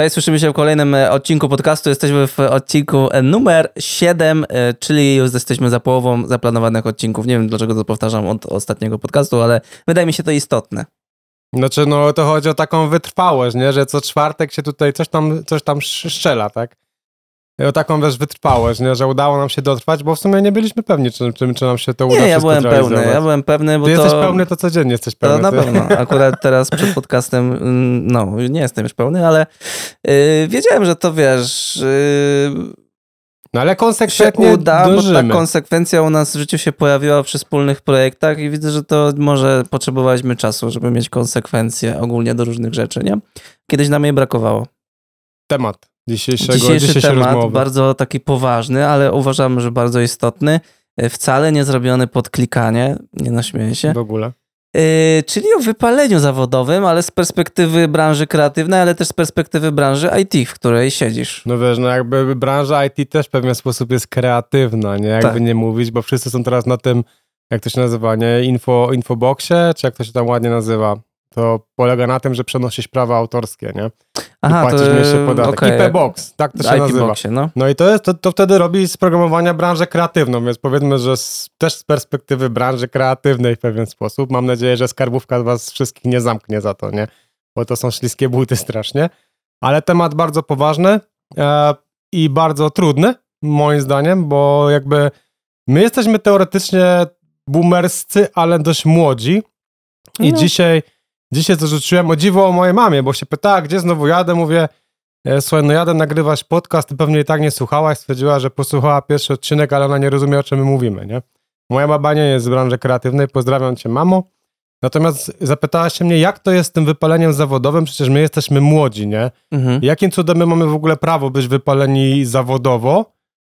Cześć, słyszymy się w kolejnym e, odcinku podcastu. Jesteśmy w odcinku e, numer 7, e, czyli już jesteśmy za połową zaplanowanych odcinków. Nie wiem, dlaczego to powtarzam od ostatniego podcastu, ale wydaje mi się to istotne. Znaczy, no to chodzi o taką wytrwałość, nie? Że co czwartek się tutaj coś tam, coś tam szczela, tak? O taką wiesz wytrwałość, nie? Że udało nam się dotrwać, bo w sumie nie byliśmy pewni, czy, czy, czy nam się to uda Nie, ja byłem pełny, ja byłem pewny, bo Ty to... jesteś pełny, to codziennie jesteś pełny. To na pewno. Akurat teraz przed podcastem, mm, no, nie jestem już pełny, ale yy, wiedziałem, że to wiesz... Yy, No ale się konsekwentnie uda, bo ta konsekwencja u nas w życiu się pojawiła przy wspólnych projektach i widzę, że to może potrzebowaliśmy czasu, żeby mieć konsekwencje ogólnie do różnych rzeczy, nie? Kiedyś nam jej brakowało. Temat dzisiejszego, Dzisiejszy temat, rozmowy. bardzo taki poważny, ale uważam, że bardzo istotny. E, Wcale nie zrobiony pod klikanie, nie naśmieję się. W ogóle. Yy, czyli o wypaleniu zawodowym, ale z perspektywy branży kreatywnej, ale też z perspektywy branży IT, w której siedzisz. No wiesz, no jakby branża IT też w pewien sposób jest kreatywna, nie? Jakby Tak. nie mówić, bo wszyscy są teraz na tym, jak to się nazywa, nie? Info, infoboxie, czy jak to się tam ładnie nazywa? To polega na tym, że przenosisz prawa autorskie, nie? I płacisz mniejszy podatek. okej. IP Box, tak to się nazywa. Boxie, no. No i to jest, to, to wtedy robi z programowania branżę kreatywną, więc powiedzmy, że z, też z perspektywy branży kreatywnej w pewien sposób. Mam nadzieję, że skarbówka was wszystkich nie zamknie za to, nie? Bo to są śliskie buty strasznie. Ale temat bardzo poważny e, i bardzo trudny, moim zdaniem, bo jakby my jesteśmy teoretycznie boomerscy, ale dość młodzi. I No. dzisiaj, dzisiaj to rzuciłem o dziwo o mojej mamie, bo się pytała, gdzie znowu jadę, mówię, e, słuchaj, no jadę nagrywać podcast, ty pewnie i tak nie słuchałaś, stwierdziła, że posłuchała pierwszy odcinek, ale ona nie rozumie, o czym my mówimy, nie? Moja baba nie jest z branży kreatywnej, pozdrawiam cię, mamo. Natomiast zapytała się mnie, jak to jest z tym wypaleniem zawodowym, przecież my jesteśmy młodzi, nie? Mhm. Jakim cudem my mamy w ogóle prawo być wypaleni zawodowo?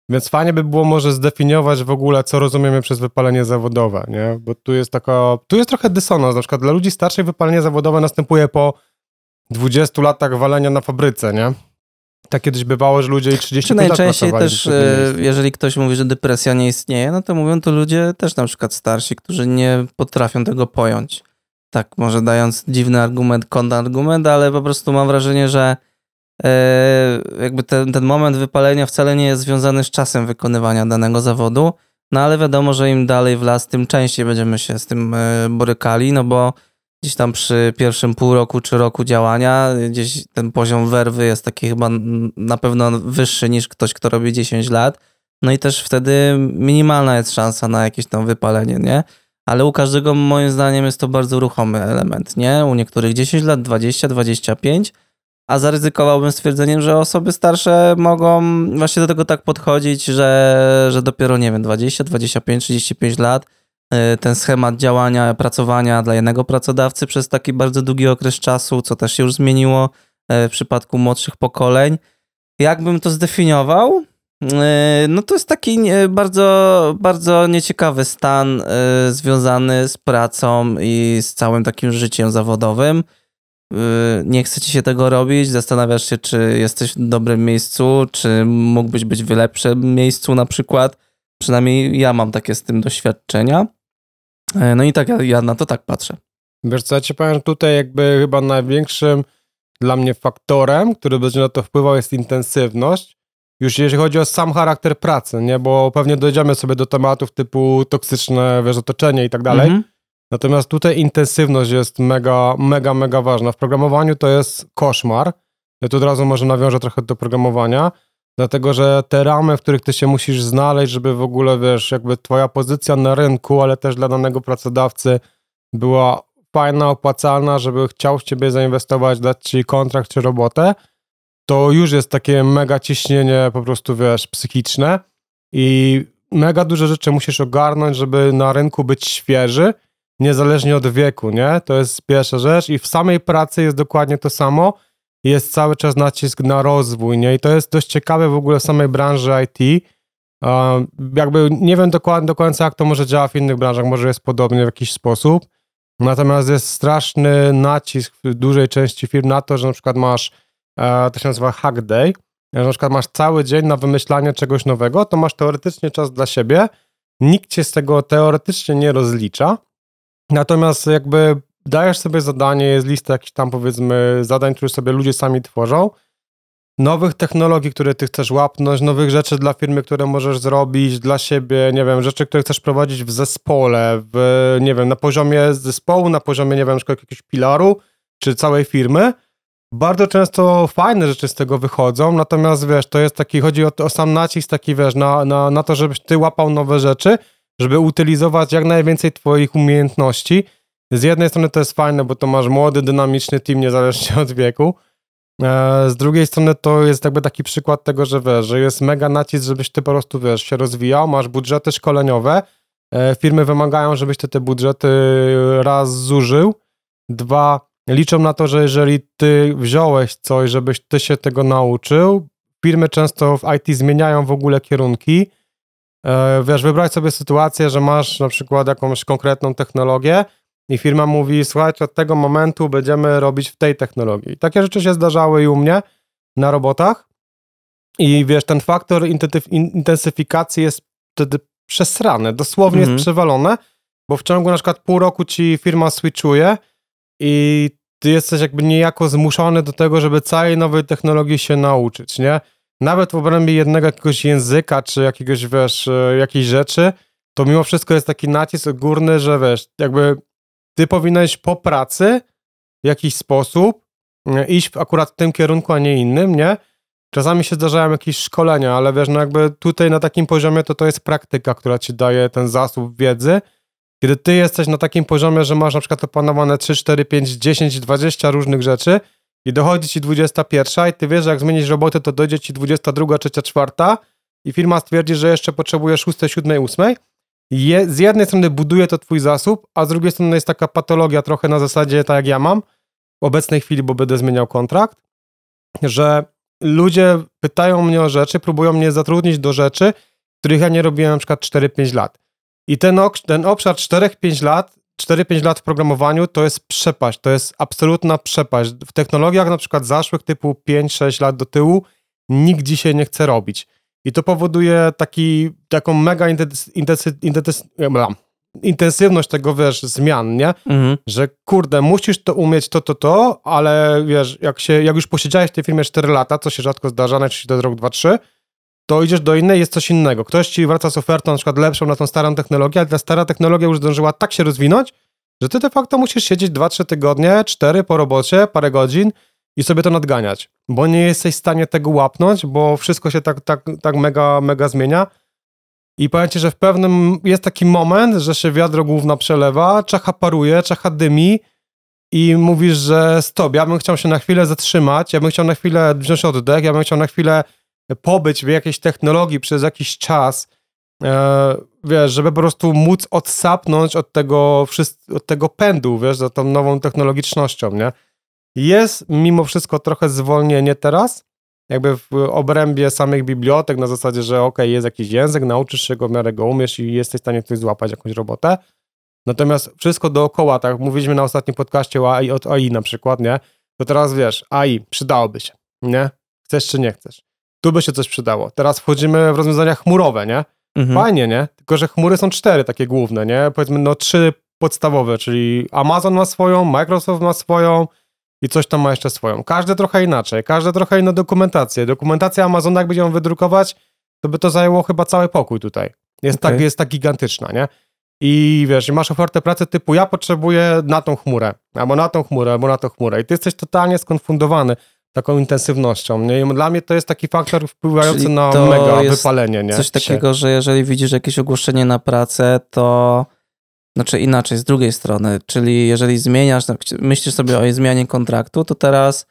Więc fajnie by było może zdefiniować w ogóle, co rozumiemy przez wypalenie zawodowe, nie? Bo tu jest taka, tu jest trochę dysonans. Na przykład dla ludzi starszych wypalenie zawodowe następuje po 20 latach walenia na fabryce, nie? Tak kiedyś bywało, że ludzie i 30 Czy lat najczęściej też, e, jeżeli ktoś mówi, że depresja nie istnieje, no to mówią to ludzie też na przykład starsi, którzy nie potrafią tego pojąć. Tak, może dając dziwny argument, kontrargument, ale po prostu mam wrażenie, że jakby ten, ten moment wypalenia wcale nie jest związany z czasem wykonywania danego zawodu, no ale wiadomo, że im dalej w las, tym częściej będziemy się z tym e, borykali, no bo gdzieś tam przy pierwszym pół roku czy roku działania, gdzieś ten poziom werwy jest taki chyba na pewno wyższy niż ktoś, kto robi 10 lat. No i też wtedy minimalna jest szansa na jakieś tam wypalenie, nie? Ale u każdego moim zdaniem jest to bardzo ruchomy element, nie? U niektórych 10 lat, 20, 25, a zaryzykowałbym stwierdzeniem, że osoby starsze mogą właśnie do tego tak podchodzić, że, że dopiero, nie wiem, 20, 25, 35 lat y, ten schemat działania, pracowania dla jednego pracodawcy przez taki bardzo długi okres czasu, co też się już zmieniło y, w przypadku młodszych pokoleń. Jakbym to zdefiniował? Y, No to jest taki bardzo, bardzo nieciekawy stan związany z pracą i z całym takim życiem zawodowym. Y, Nie chce ci się tego robić, zastanawiasz się, czy jesteś w dobrym miejscu, czy mógłbyś być w lepszym miejscu na przykład. Przynajmniej ja mam takie z tym doświadczenia. E, No i tak, ja, ja na to tak patrzę. Wiesz co, ja ci powiem, tutaj jakby chyba największym dla mnie faktorem, który będzie na to wpływał, jest intensywność. Już jeżeli chodzi o sam charakter pracy, nie? Bo pewnie dojdziemy sobie do tematów typu toksyczne, wiesz, otoczenie i tak dalej. Mhm. Natomiast tutaj intensywność jest mega, mega, mega ważna. W programowaniu to jest koszmar. Ja tu od razu może nawiążę trochę do programowania, dlatego że te ramy, w których ty się musisz znaleźć, żeby w ogóle, wiesz, jakby twoja pozycja na rynku, ale też dla danego pracodawcy była fajna, opłacalna, żeby chciał w ciebie zainwestować, dać ci kontrakt czy robotę, to już jest takie mega ciśnienie po prostu, wiesz, psychiczne i mega dużo rzeczy musisz ogarnąć, żeby na rynku być świeży, niezależnie od wieku, nie? To jest pierwsza rzecz i w samej pracy jest dokładnie to samo. Jest cały czas nacisk na rozwój, nie? I to jest dość ciekawe w ogóle w samej branży IT. Um, jakby nie wiem dokładnie do końca, jak to może działa w innych branżach, może jest podobnie w jakiś sposób. Natomiast jest straszny nacisk w dużej części firm na to, że na przykład masz, e, to się nazywa hack day, że na przykład masz cały dzień na wymyślanie czegoś nowego, to masz teoretycznie czas dla siebie, nikt cię z tego teoretycznie nie rozlicza, natomiast jakby dajesz sobie zadanie, jest lista jakichś tam powiedzmy zadań, które sobie ludzie sami tworzą nowych technologii, które ty chcesz łapnąć, nowych rzeczy dla firmy, które możesz zrobić dla siebie, nie wiem, rzeczy, które chcesz prowadzić w zespole, w, nie wiem, na poziomie zespołu, na poziomie, nie wiem, na jakiegoś pilaru, czy całej firmy. Bardzo często fajne rzeczy z tego wychodzą, natomiast wiesz, to jest taki, chodzi o, o sam nacisk taki, wiesz, na, na, na to, żebyś ty łapał nowe rzeczy, żeby utylizować jak najwięcej twoich umiejętności. Z jednej strony to jest fajne, bo to masz młody, dynamiczny team, niezależnie od wieku, E, Z drugiej strony to jest jakby taki przykład tego, że wiesz, że jest mega nacisk, żebyś ty po prostu wiesz, się rozwijał, masz budżety szkoleniowe, e, firmy wymagają, żebyś ty te budżety raz zużył, dwa liczą na to, że jeżeli ty wziąłeś coś, żebyś ty się tego nauczył, firmy często w IT zmieniają w ogóle kierunki, wiesz, wybrać sobie sytuację, że masz na przykład jakąś konkretną technologię, i firma mówi, słuchajcie, od tego momentu będziemy robić w tej technologii. Takie rzeczy się zdarzały i u mnie na robotach. I wiesz, ten faktor intensyfikacji jest wtedy przesrany, dosłownie Mhm. jest przewalone, bo w ciągu na przykład pół roku ci firma switchuje i ty jesteś jakby niejako zmuszony do tego, żeby całej nowej technologii się nauczyć, nie? Nawet w obrębie jednego jakiegoś języka, czy jakiegoś, wiesz, e, jakiejś rzeczy, to mimo wszystko jest taki nacisk górny, że wiesz, jakby ty powinieneś po pracy w jakiś sposób e, iść akurat w tym kierunku, a nie innym, nie? Czasami się zdarzają jakieś szkolenia, ale wiesz, no jakby tutaj na takim poziomie to to jest praktyka, która ci daje ten zasób wiedzy. Kiedy ty jesteś na takim poziomie, że masz na przykład opanowane 3, 4, 5, 10, 20 różnych rzeczy i dochodzi ci 21 i ty wiesz, że jak zmienisz robotę, to dojdzie ci 22, 3, 4 i firma stwierdzi, że jeszcze potrzebuje 6, 7, 8 je, z jednej strony buduje to twój zasób, a z drugiej strony jest taka patologia trochę na zasadzie, tak jak ja mam w obecnej chwili, bo będę zmieniał kontrakt, że ludzie pytają mnie o rzeczy, próbują mnie zatrudnić do rzeczy, których ja nie robiłem na przykład 4-5 lat. I ten, ten obszar 4-5 lat, 4-5 lat w programowaniu to jest przepaść, to jest absolutna przepaść. W technologiach na przykład zaszłych typu 5-6 lat do tyłu nikt dzisiaj nie chce robić. I to powoduje taki, taką mega intensy, intensy, intensywność tego, wiesz, zmian, nie? Mhm. Że kurde, musisz to umieć, to, to, to, ale wiesz, jak, się, jak już posiedziałeś w tej firmie 4 lata, co się rzadko zdarza, najczęściej to jest rok, 2, 3, to idziesz do innej, jest coś innego. Ktoś ci wraca z ofertą na przykład lepszą na tą starą technologię, ale ta stara technologia już zdążyła tak się rozwinąć, że ty de facto musisz siedzieć 2-3 tygodnie, 4 po robocie, parę godzin i sobie to nadganiać, bo nie jesteś w stanie tego łapnąć, bo wszystko się tak, tak, tak mega, mega zmienia. I powiem ci, że w pewnym jest taki moment, że się wiadro główna przelewa, czacha paruje, czacha dymi i mówisz, że stop, ja bym chciał się na chwilę zatrzymać, ja bym chciał na chwilę wziąć oddech, ja bym chciał na chwilę pobyć w jakiejś technologii przez jakiś czas, e, wiesz, żeby po prostu móc odsapnąć od tego, od tego pędu, wiesz, za tą nową technologicznością, nie? Jest mimo wszystko trochę zwolnienie teraz, jakby w obrębie samych bibliotek, na zasadzie, że ok, jest jakiś język, nauczysz się go, w miarę go umiesz i jesteś w stanie coś złapać, jakąś robotę. Natomiast wszystko dookoła, tak mówiliśmy na ostatnim podcaście o AI, od AI na przykład, nie? To teraz wiesz, AI przydałoby się, nie? Chcesz czy nie chcesz. Tu by się coś przydało. Teraz wchodzimy w rozwiązania chmurowe, nie? Mhm. Fajnie, nie? Tylko, że chmury są cztery takie główne, nie? Powiedzmy, no trzy podstawowe, czyli Amazon ma swoją, Microsoft ma swoją i coś tam ma jeszcze swoją. Każde trochę inaczej, każde trochę inną dokumentację. Dokumentacja Amazona, jakby ją wydrukować, to by to zajęło chyba cały pokój tutaj. Jest, tak, Okej. jest tak gigantyczna, nie? I wiesz, i masz ofertę pracy typu ja potrzebuję na tą chmurę, albo na tą chmurę, albo na tą chmurę. I ty jesteś totalnie skonfundowany taką intensywnością. Nie? Dla mnie to jest taki faktor wpływający Czyli na mega wypalenie. Nie? Coś takiego, że jeżeli widzisz jakieś ogłoszenie na pracę, to znaczy inaczej, z drugiej strony, czyli jeżeli zmieniasz, myślisz sobie o zmianie kontraktu, to teraz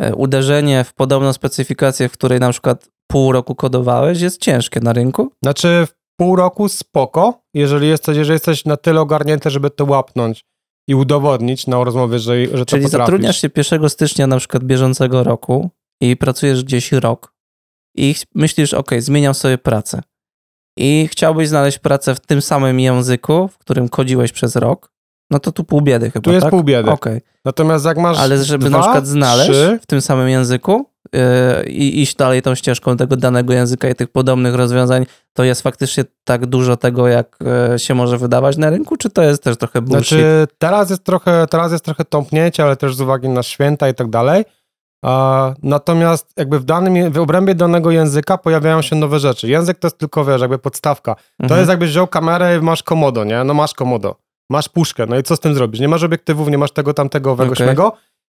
e, uderzenie w podobną specyfikację, w której na przykład pół roku kodowałeś, jest ciężkie na rynku. Znaczy w pół roku spoko, jeżeli jesteś, jeżeli jesteś na tyle ogarnięty, żeby to łapnąć i udowodnić na rozmowie, że, że to Czyli potrafisz. zatrudniasz się 1 stycznia na przykład bieżącego roku i pracujesz gdzieś rok i myślisz, ok, zmieniam sobie pracę i chciałbyś znaleźć pracę w tym samym języku, w którym kodziłeś przez rok, no to tu pół biedy chyba, Tu jest tak? pół biedy. Okej, Natomiast jak masz ale żeby dwa, na przykład znaleźć trzy, w tym samym języku i iść dalej tą ścieżką tego danego języka i tych podobnych rozwiązań, to jest faktycznie tak dużo tego, jak e, się może wydawać na rynku, czy to jest też trochę bullshit? Znaczy, teraz jest trochę, teraz jest trochę tąpnięcie, ale też z uwagi na święta i tak dalej. Natomiast jakby w danym, w obrębie danego języka pojawiają się nowe rzeczy. Język to jest tylko, wiesz, jakby podstawka. To Mhm. jest jakbyś wziął kamerę i masz komodo, nie? No masz komodo. Masz puszkę, no i co z tym zrobisz? Nie masz obiektywów, nie masz tego, tamtego, owego, śmego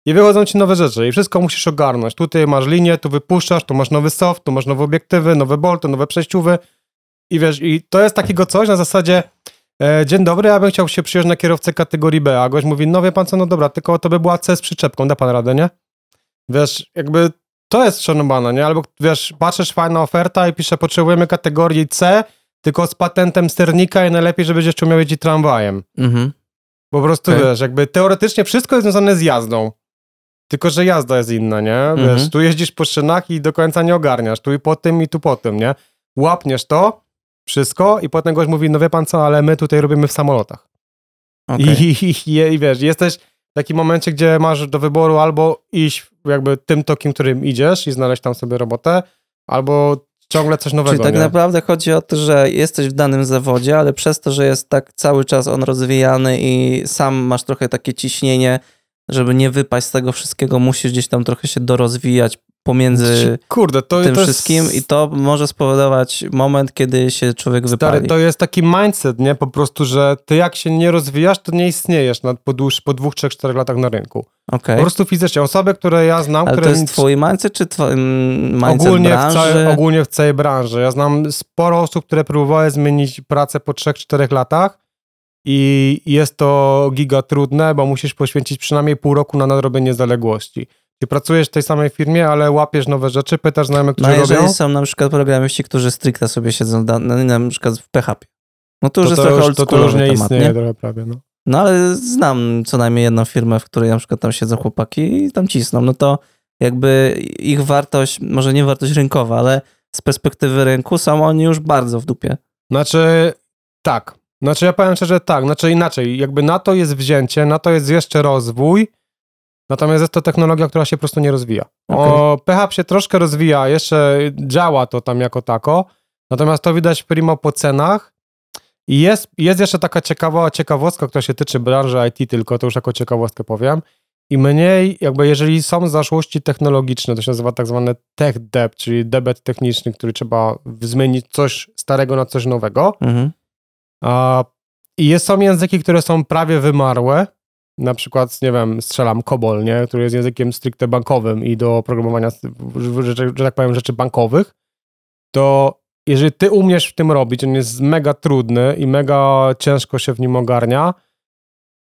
i wychodzą ci nowe rzeczy i wszystko musisz ogarnąć. Tutaj masz linię, tu wypuszczasz, tu masz nowy soft, tu masz nowe obiektywy, nowe bolty, nowe przejściówy i wiesz, i to jest takiego coś na zasadzie e, dzień dobry, ja bym chciał się przyjąć na kierowcę kategorii B, a gość mówi, no wie pan co, no dobra, tylko to by była C z przyczepką, da pan radę, nie? Wiesz, jakby to jest szanowane, nie? Albo wiesz, patrzysz, fajna oferta i pisze, potrzebujemy kategorii C, tylko z patentem sternika i najlepiej, żebyś jeszcze umiał jeździć tramwajem. Mhm. Po prostu Okej. wiesz, jakby teoretycznie wszystko jest związane z jazdą. Tylko, że jazda jest inna, nie? Wiesz, Mhm. tu jeździsz po szynach i do końca nie ogarniasz. Tu i po tym, i tu po tym, nie? Łapniesz to, wszystko i potem gość mówi, no wie pan co, ale my tutaj robimy w samolotach. Okej. I, i, i, I wiesz, jesteś w takim momencie, gdzie masz do wyboru albo iść jakby tym tokiem, którym idziesz i znaleźć tam sobie robotę, albo ciągle coś nowego, Czyli tak nie? naprawdę chodzi o to, że jesteś w danym zawodzie, ale przez to, że jest tak cały czas on rozwijany i sam masz trochę takie ciśnienie, żeby nie wypaść z tego wszystkiego, musisz gdzieś tam trochę się dorozwijać pomiędzy Kurde, to, tym to wszystkim jest... i to może spowodować moment, kiedy się człowiek Stary, wypali. to jest taki mindset, nie? Po prostu, że ty jak się nie rozwijasz, to nie istniejesz na, po, dłuż, po dwóch, trzech, czterech latach na rynku. Okej. Po prostu fizycznie. Osoby, które ja znam, Ale które to jest twój mindset, czy twój mm, mindset ogólnie w, branży? całej, ogólnie w całej branży. Ja znam sporo osób, które próbowały zmienić pracę po trzech, czterech latach i jest to giga trudne, bo musisz poświęcić przynajmniej pół roku na nadrobienie zaległości. Ty pracujesz w tej samej firmie, ale łapiesz nowe rzeczy, pytasz znajomych, No którzy jeżeli robią, są na przykład programiści, którzy stricte sobie siedzą na, na przykład w PHP. No to już to, jest to, trochę już, to, to już nie temat, istnieje nie? trochę prawie. No. No ale znam co najmniej jedną firmę, w której na przykład tam siedzą chłopaki i tam cisną. No to jakby ich wartość, może nie wartość rynkowa, ale z perspektywy rynku są oni już bardzo w dupie. Znaczy, tak. Znaczy, ja powiem szczerze, tak. Znaczy, inaczej. Jakby na to jest wzięcie, na to jest jeszcze rozwój, natomiast jest to technologia, która się po prostu nie rozwija. O, PHP się troszkę rozwija, jeszcze działa to tam jako tako, natomiast to widać primo po cenach. I jest, jest jeszcze taka ciekawa ciekawostka, która się tyczy branży IT tylko, to już jako ciekawostkę powiem. I mniej, jakby jeżeli są zaszłości technologiczne, to się nazywa tak zwane tech debt, czyli debet techniczny, który trzeba zmienić coś starego na coś nowego. Mhm. I jest, są języki, które są prawie wymarłe. Na przykład, nie wiem, strzelam COBOL, nie? który jest językiem stricte bankowym i do programowania, że, że tak powiem, rzeczy bankowych. To jeżeli ty umiesz w tym robić, on jest mega trudny i mega ciężko się w nim ogarnia.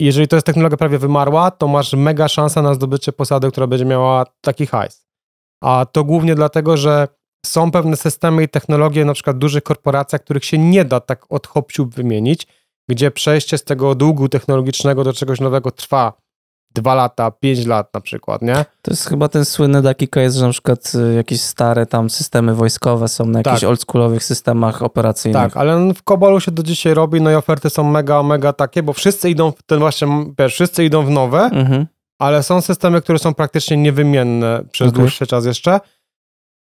Jeżeli to jest technologia prawie wymarła, to masz mega szansę na zdobycie posady, która będzie miała taki hajs. A to głównie dlatego, że są pewne systemy i technologie, na przykład w dużych korporacjach, których się nie da tak od hopsiu wymienić, gdzie przejście z tego długu technologicznego do czegoś nowego trwa dwa lata, pięć lat na przykład, nie? To jest chyba ten słynny taki case, że na przykład y, jakieś stare tam systemy wojskowe są na jakichś Tak. oldschoolowych systemach operacyjnych. Tak, ale w Kobolu się do dzisiaj robi, no i oferty są mega, mega takie, bo wszyscy idą w ten właśnie, wiesz, wszyscy idą w nowe, Mhm. ale są systemy, które są praktycznie niewymienne przez Okej. dłuższy czas jeszcze.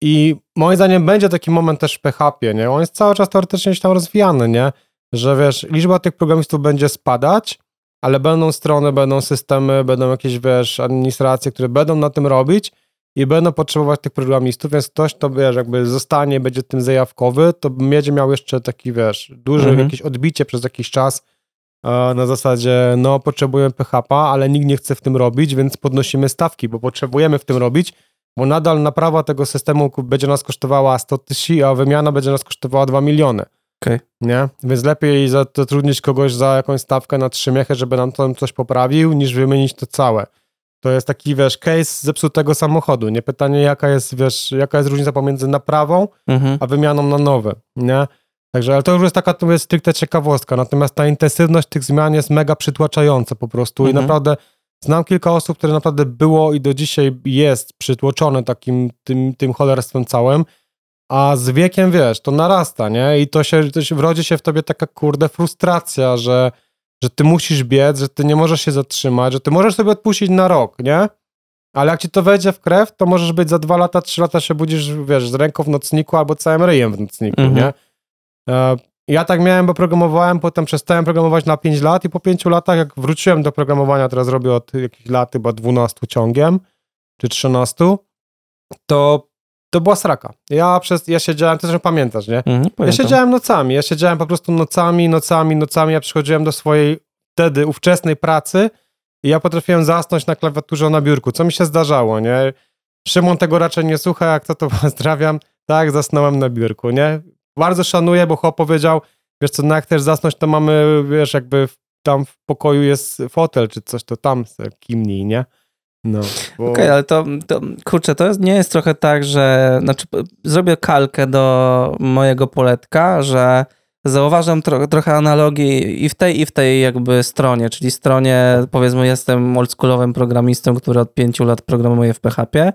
I moim zdaniem będzie taki moment też w PHP, nie? On jest cały czas teoretycznie gdzieś tam rozwijany, nie? Że wiesz, liczba tych programistów będzie spadać, ale będą strony, będą systemy, będą jakieś, wiesz, administracje, które będą na tym robić i będą potrzebować tych programistów, więc ktoś, to wiesz, jakby zostanie, będzie tym zajawkowy, to będzie miał jeszcze taki, wiesz, duży Mhm. jakieś odbicie przez jakiś czas e, na zasadzie, no potrzebujemy PHP, ale nikt nie chce w tym robić, więc podnosimy stawki, bo potrzebujemy w tym robić, bo nadal naprawa tego systemu będzie nas kosztowała 100 tysięcy, a wymiana będzie nas kosztowała 2 miliony. Okej. Nie? Więc lepiej za- zatrudnić kogoś za jakąś stawkę na trzy miechy, żeby nam tam coś poprawił, niż wymienić to całe. To jest taki, wiesz, case zepsutego samochodu. Nie pytanie, jaka jest, wiesz, jaka jest różnica pomiędzy naprawą, Mhm. a wymianą na nowe, nie? Także, ale to już jest taka, to jest stricte ciekawostka, natomiast ta intensywność tych zmian jest mega przytłaczająca po prostu i Mhm. naprawdę znam kilka osób, które naprawdę było i do dzisiaj jest przytłoczone takim, tym, tym cholerstwem całym, a z wiekiem, wiesz, to narasta, nie? I to się, to się wrodzi się w tobie taka, kurde, frustracja, że, że ty musisz biec, że ty nie możesz się zatrzymać, że ty możesz sobie odpuścić na rok, nie? Ale jak ci to wejdzie w krew, to możesz być za dwa lata, trzy lata się budzisz, wiesz, z ręką w nocniku albo całym ryjem w nocniku, Mhm. nie? Ja tak miałem, bo programowałem, potem przestałem programować na 5 lat i po 5 latach, jak wróciłem do programowania, teraz robię od jakichś lat chyba 12 ciągiem, czy 13, to, to była sraka. Ja przez, ja siedziałem, ty zresztą pamiętasz, nie? Mhm, Ja siedziałem nocami, ja siedziałem po prostu nocami, nocami, nocami, ja przychodziłem do swojej wtedy ówczesnej pracy i ja potrafiłem zasnąć na klawiaturze na biurku, co mi się zdarzało, nie? Szymon tego raczej nie słucha, jak to to pozdrawiam, tak, zasnąłem na biurku, nie? Bardzo szanuję, bo chłop powiedział, wiesz co, no jak chcesz zasnąć, to mamy, wiesz, jakby tam w pokoju jest fotel czy coś, to tam kimnij, nie? No, bo... Okej, ale to, to kurczę, to jest, nie jest trochę tak, że znaczy zrobię kalkę do mojego poletka, że zauważam tro, trochę analogii i w tej, i w tej jakby stronie, czyli stronie, powiedzmy, jestem oldschoolowym programistą, który od pięciu lat programuje w PHP,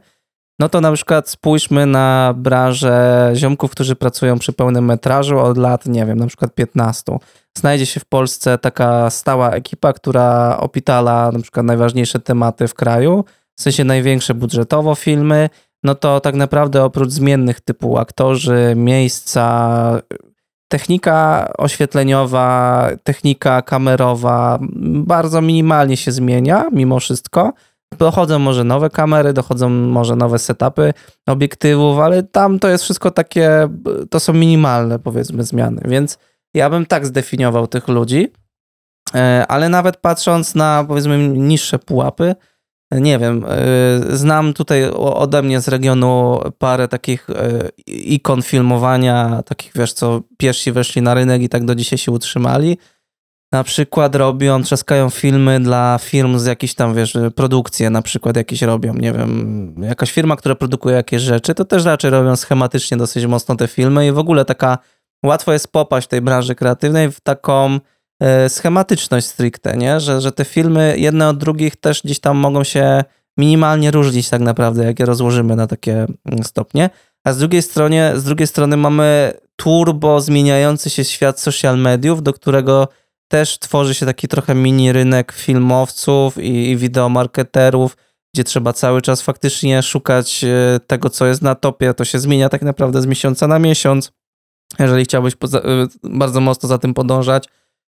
no to na przykład spójrzmy na branżę ziomków, którzy pracują przy pełnym metrażu od lat, nie wiem, na przykład 15. Znajdzie się w Polsce taka stała ekipa, która opitala na przykład najważniejsze tematy w kraju, w sensie największe budżetowo filmy, no to tak naprawdę oprócz zmiennych typu aktorzy, miejsca, technika oświetleniowa, technika kamerowa bardzo minimalnie się zmienia mimo wszystko. Dochodzą może nowe kamery, dochodzą może nowe setupy obiektywów, ale tam to jest wszystko takie, to są minimalne powiedzmy zmiany, więc ja bym tak zdefiniował tych ludzi, E, ale nawet patrząc na powiedzmy niższe pułapy, nie wiem, e, znam tutaj ode mnie z regionu parę takich e, ikon filmowania, takich wiesz co, pierwsi weszli na rynek i tak do dzisiaj się utrzymali. Na przykład robią, trzaskają filmy dla firm z jakichś tam, wiesz, produkcje na przykład jakieś robią, nie wiem, jakaś firma, która produkuje jakieś rzeczy, to też raczej robią schematycznie dosyć mocno te filmy i w ogóle taka, łatwo jest popaść w tej branży kreatywnej w taką e, schematyczność stricte, nie? Że, że te filmy jedne od drugich też gdzieś tam mogą się minimalnie różnić tak naprawdę, jak je rozłożymy na takie mm, stopnie. A z drugiej strony, z drugiej strony mamy turbo zmieniający się świat social mediów, do którego też tworzy się taki trochę mini rynek filmowców i, i wideomarketerów, gdzie trzeba cały czas faktycznie szukać e, tego, co jest na topie. To się zmienia tak naprawdę z miesiąca na miesiąc. Jeżeli chciałbyś e, bardzo mocno za tym podążać.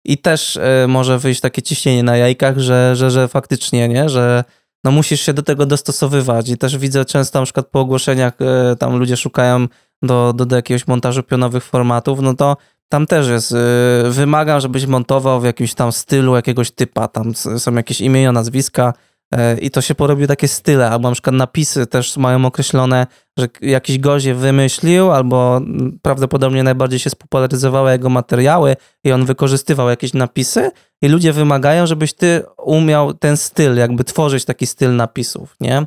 I też e, może wyjść takie ciśnienie na jajkach, że, że, że faktycznie, nie, że no musisz się do tego dostosowywać. I też widzę często na przykład po ogłoszeniach, tam ludzie szukają do, do, do jakiegoś montażu pionowych formatów, no to tam też jest, e, wymagam, żebyś montował w jakimś tam stylu jakiegoś typa, tam są jakieś imienia, nazwiska e, i to się porobi takie style, albo na przykład napisy też mają określone, że jakiś gość je wymyślił, albo mm, prawdopodobnie najbardziej się spopularyzowały jego materiały i on wykorzystywał jakieś napisy i ludzie wymagają, żebyś ty umiał ten styl, jakby tworzyć taki styl napisów, nie?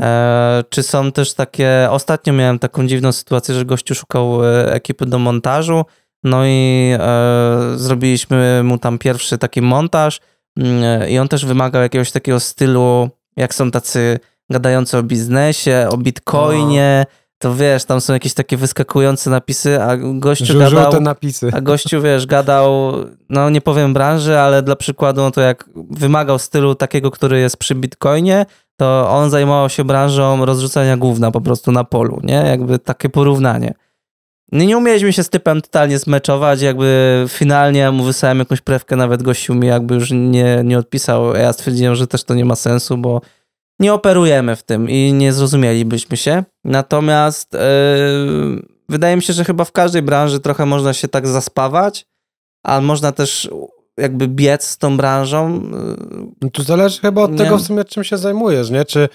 E, czy są też takie. Ostatnio miałem taką dziwną sytuację, że gościu szukał e, ekipy do montażu. No i e, zrobiliśmy mu tam pierwszy taki montaż. mm, I on też wymagał jakiegoś takiego stylu, jak są tacy gadający o biznesie, o bitcoinie. To wiesz, tam są jakieś takie wyskakujące napisy, a gościu gadał. Żółte napisy. A gościu, wiesz, gadał, no nie powiem branży, ale dla przykładu, no to jak wymagał stylu takiego, który jest przy Bitcoinie, to on zajmował się branżą rozrzucania gówna po prostu na polu, nie? Jakby takie porównanie. No nie umieliśmy się z typem totalnie zmeczować, jakby finalnie mu wysłałem jakąś prewkę, nawet gościu mi jakby już nie, nie odpisał. Ja stwierdziłem, że też to nie ma sensu, bo nie operujemy w tym i nie zrozumielibyśmy się. Natomiast yy, wydaje mi się, że chyba w każdej branży trochę można się tak zaspawać, a można też jakby biec z tą branżą. yy, No Tu zależy chyba od Nie. tego w sumie, czym się zajmujesz, nie? Czy,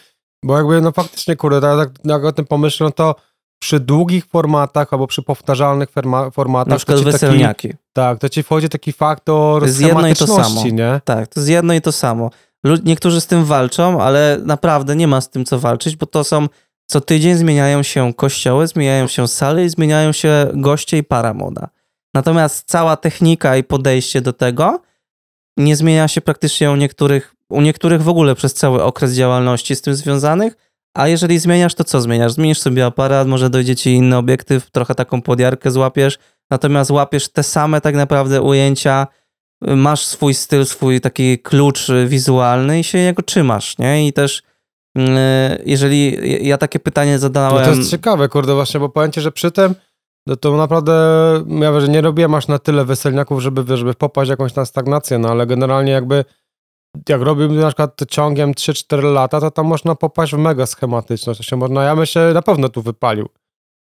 bo jakby, no faktycznie, kurde, tak, tak, jak o tym pomyślę, no to przy długich formatach albo przy powtarzalnych forma, formatach, Na przykład to ci taki, weselniaki. tak, to ci wchodzi taki faktor To jest jedno i to samo. nie? Tak, to jest jedno i to samo. Lu- Niektórzy z tym walczą, ale naprawdę nie ma z tym co walczyć, bo to są co tydzień zmieniają się kościoły, zmieniają się sale i zmieniają się goście i para moda. Natomiast cała technika i podejście do tego nie zmienia się praktycznie u niektórych, u niektórych w ogóle przez cały okres działalności z tym związanych, a jeżeli zmieniasz, to co zmieniasz? Zmienisz sobie aparat, może dojdzie ci inny obiektyw, trochę taką podjarkę złapiesz, natomiast łapiesz te same tak naprawdę ujęcia, masz swój styl, swój taki klucz wizualny i się jego trzymasz, nie? I też y, jeżeli ja takie pytanie No zadałem... to jest ciekawe, kurde, właśnie, bo powiem ci, że przy tym, no to naprawdę, ja wiem, że nie robiłem aż na tyle weselniaków, żeby, żeby popaść jakąś tam stagnację, no ale generalnie jakby jak robimy na przykład ciągiem 3-4 lata, to tam można popaść w mega schematyczność. To się można, ja bym się na pewno tu wypalił.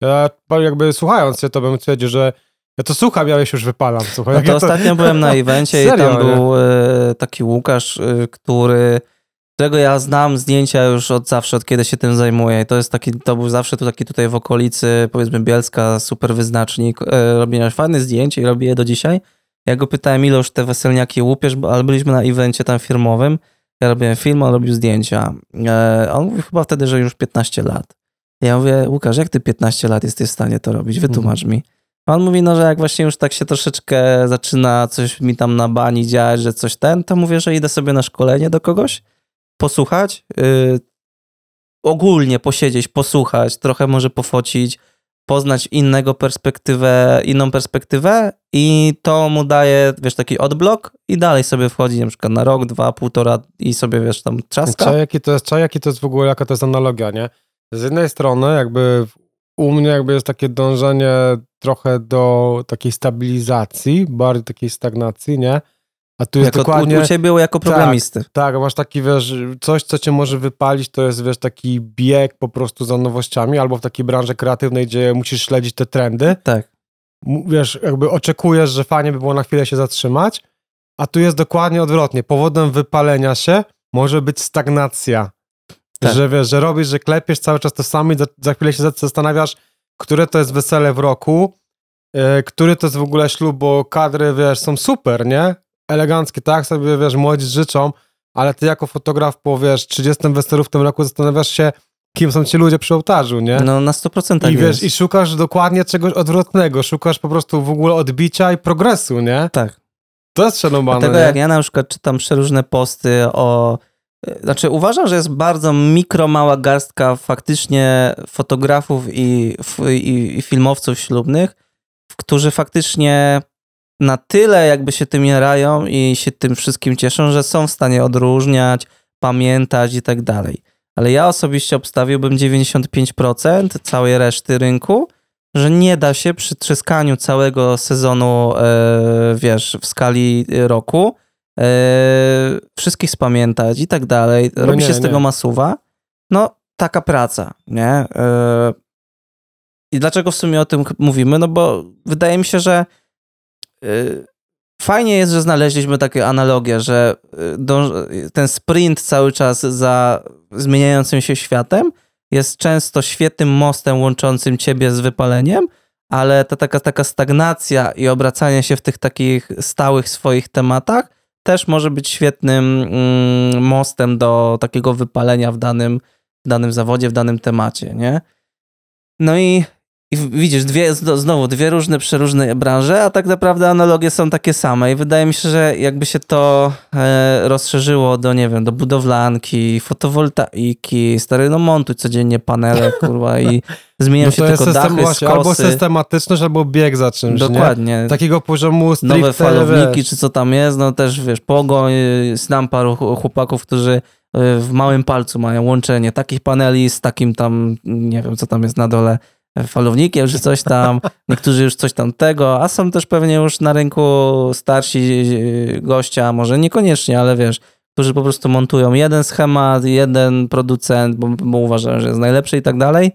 Ja jakby słuchając się, to bym stwierdził, że ja to słucham, ja się już wypalam. Słuchaj, no to, to ostatnio byłem na evencie i tam był e, taki Łukasz, e, który którego ja znam zdjęcia już od zawsze, od kiedy się tym zajmuję. I to jest taki, to był zawsze tu taki tutaj w okolicy, powiedzmy Bielska, super wyznacznik. E, robię fajne zdjęcie i robię je do dzisiaj. Ja go pytałem, ile już te weselniaki łupiesz, ale byliśmy na evencie tam firmowym. Ja robiłem film, on robił zdjęcia. E, on mówił chyba wtedy, że już 15 lat. Ja mówię, Łukasz, jak ty 15 lat jesteś w stanie to robić? Wytłumacz mhm. mi. On mówi, no, że jak właśnie już tak się troszeczkę zaczyna coś mi tam na bani działać, że coś ten, to mówię, że idę sobie na szkolenie do kogoś, posłuchać, yy, ogólnie posiedzieć, posłuchać, trochę może pofocić, poznać innego perspektywę, inną perspektywę i to mu daje, wiesz, taki odblok i dalej sobie wchodzi na przykład na rok, dwa, półtora i sobie, wiesz, tam trzaska. Czaj, jaki to jest, jaki to jest w ogóle, jaka to jest analogia, nie? Z jednej strony jakby u mnie jakby jest takie dążenie trochę do takiej stabilizacji, bardziej takiej stagnacji, nie? A tu jest jako, dokładnie... U, u ciebie było jako programisty. Tak, tak, masz taki, wiesz, coś, co cię może wypalić, to jest, wiesz, taki bieg po prostu za nowościami, albo w takiej branży kreatywnej, gdzie musisz śledzić te trendy. Tak. Wiesz, jakby oczekujesz, że fajnie by było na chwilę się zatrzymać, a tu jest dokładnie odwrotnie. Powodem wypalenia się może być stagnacja. Tak. Że wiesz, że robisz, że klepiesz cały czas to samo i za, za chwilę się zastanawiasz, które to jest wesele w roku, yy, który to jest w ogóle ślub, bo kadry, wiesz, są super, nie? Eleganckie, tak sobie, wiesz, młodzi życzą, ale ty jako fotograf po, wiesz, 30 weselów w tym roku zastanawiasz się, kim są ci ludzie przy ołtarzu, nie? No na 100% I wiesz, jest. i szukasz dokładnie czegoś odwrotnego, szukasz po prostu w ogóle odbicia i progresu, nie? Tak. To jest szanowane, Dlatego nie? jak ja na przykład czytam przeróżne posty o... E, znaczy uważam, że jest bardzo mikro, mała garstka faktycznie fotografów i, i, i filmowców ślubnych, którzy faktycznie na tyle jakby się tym jarają i się tym wszystkim cieszą, że są w stanie odróżniać, pamiętać i tak dalej. Ale ja osobiście obstawiłbym 95% całej reszty rynku, że nie da się przy trzyskaniu całego sezonu, e, wiesz, w skali roku e, wszystkich spamiętać i tak dalej. No Robi nie, się z nie. tego masuwa. No, taka praca, nie? E, I dlaczego w sumie o tym mówimy? No bo wydaje mi się, że fajnie jest, że znaleźliśmy takie analogie, że y, ten sprint cały czas za zmieniającym się światem jest często świetnym mostem łączącym ciebie z wypaleniem, ale ta taka, taka stagnacja i obracanie się w tych takich stałych swoich tematach też może być świetnym mm, mostem do takiego wypalenia w danym, w danym zawodzie, w danym temacie, nie? No i i widzisz, dwie, znowu dwie różne, przeróżne branże, a tak naprawdę analogie są takie same. I wydaje mi się, że jakby się to e, rozszerzyło do, nie wiem, do budowlanki, fotowoltaiki, stary, no montuj codziennie panele, kurwa, i zmieniają no się tylko system, dachy, właśnie, Albo systematyczność, albo bieg za czymś, Dokładnie. Nie? Takiego poziomu stricte, Nowe falowniki, wiesz. czy co tam jest, no też, wiesz, pogoń, znam paru chłopaków, którzy e, w małym palcu mają łączenie takich paneli z takim tam, nie wiem, co tam jest na dole, falownikiem, czy coś tam. Niektórzy już coś tam tego, a są też pewnie już na rynku starsi gościa, może niekoniecznie, ale wiesz, którzy po prostu montują jeden schemat, jeden producent, bo, bo uważają, że jest najlepszy i tak dalej.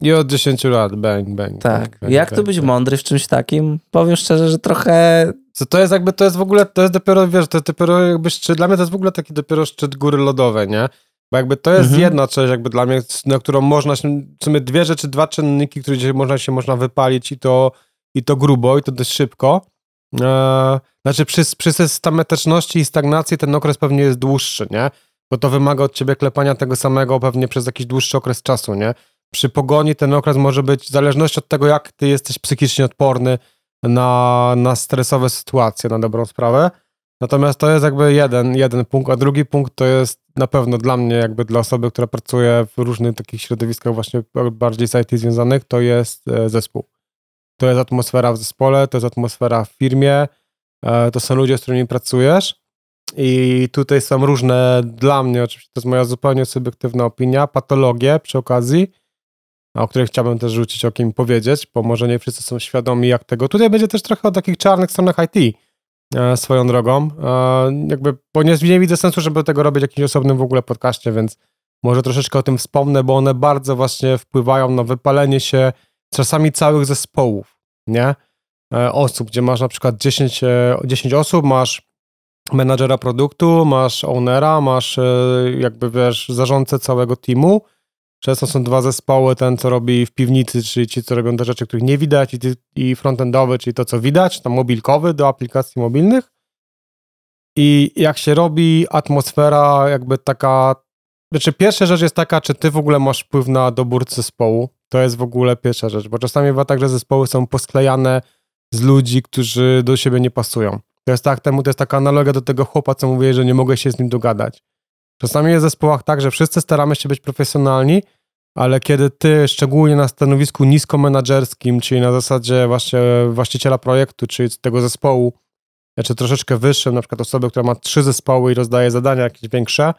I od 10 lat, bang, bang. Tak. Bang, Jak bang, tu być bang. mądry w czymś takim? Powiem szczerze, że trochę... Co to jest jakby, to jest w ogóle, to jest dopiero, wiesz, to jest dopiero jakby szczyt, dla mnie to jest w ogóle taki dopiero szczyt góry lodowej, nie? Bo jakby to jest mhm. jedna część jakby dla mnie, na którą można się, w sumie dwie rzeczy, dwa czynniki, które się można, się można wypalić i to, i to grubo, i to dość szybko. Eee, znaczy przy, przy systematyczności i stagnacji ten okres pewnie jest dłuższy, nie? Bo to wymaga od ciebie klepania tego samego pewnie przez jakiś dłuższy okres czasu, nie? Przy pogoni ten okres może być, w zależności od tego, jak ty jesteś psychicznie odporny na, na stresowe sytuacje, na dobrą sprawę, Natomiast to jest jakby jeden, jeden punkt, a drugi punkt to jest na pewno dla mnie, jakby dla osoby, która pracuje w różnych takich środowiskach właśnie bardziej z IT związanych, to jest e, zespół. To jest atmosfera w zespole, to jest atmosfera w firmie, e, to są ludzie, z którymi pracujesz i tutaj są różne, dla mnie oczywiście, to jest moja zupełnie subiektywna opinia, patologie przy okazji, o których chciałbym też rzucić okiem powiedzieć, bo może nie wszyscy są świadomi jak tego. Tutaj będzie też trochę o takich czarnych stronach IT, swoją drogą. E, jakby, bo nie, nie widzę sensu, żeby tego robić w jakimś osobnym w ogóle podcaście, więc może troszeczkę o tym wspomnę, bo one bardzo właśnie wpływają na wypalenie się czasami całych zespołów, nie? E, osób, gdzie masz na przykład 10, 10 osób, masz menadżera produktu, masz ownera, masz jakby, wiesz, zarządcę całego teamu, Często są dwa zespoły, ten co robi w piwnicy, czyli ci, co robią te rzeczy, których nie widać i, i frontendowy, czyli to, co widać, tam mobilkowy do aplikacji mobilnych. I jak się robi atmosfera jakby taka, znaczy pierwsza rzecz jest taka, czy ty w ogóle masz wpływ na dobór zespołu, to jest w ogóle pierwsza rzecz, bo czasami bywa tak, że zespoły są posklejane z ludzi, którzy do siebie nie pasują. To jest tak, temu to jest taka analogia do tego chłopa, co mówię, że nie mogę się z nim dogadać. Czasami jest w zespołach tak, że wszyscy staramy się być profesjonalni, ale kiedy ty, szczególnie na stanowisku niskomenadżerskim, czyli na zasadzie właśnie właściciela projektu, czyli tego zespołu, czy troszeczkę wyższym, na przykład osoby, która ma trzy zespoły i rozdaje zadania jakieś większe,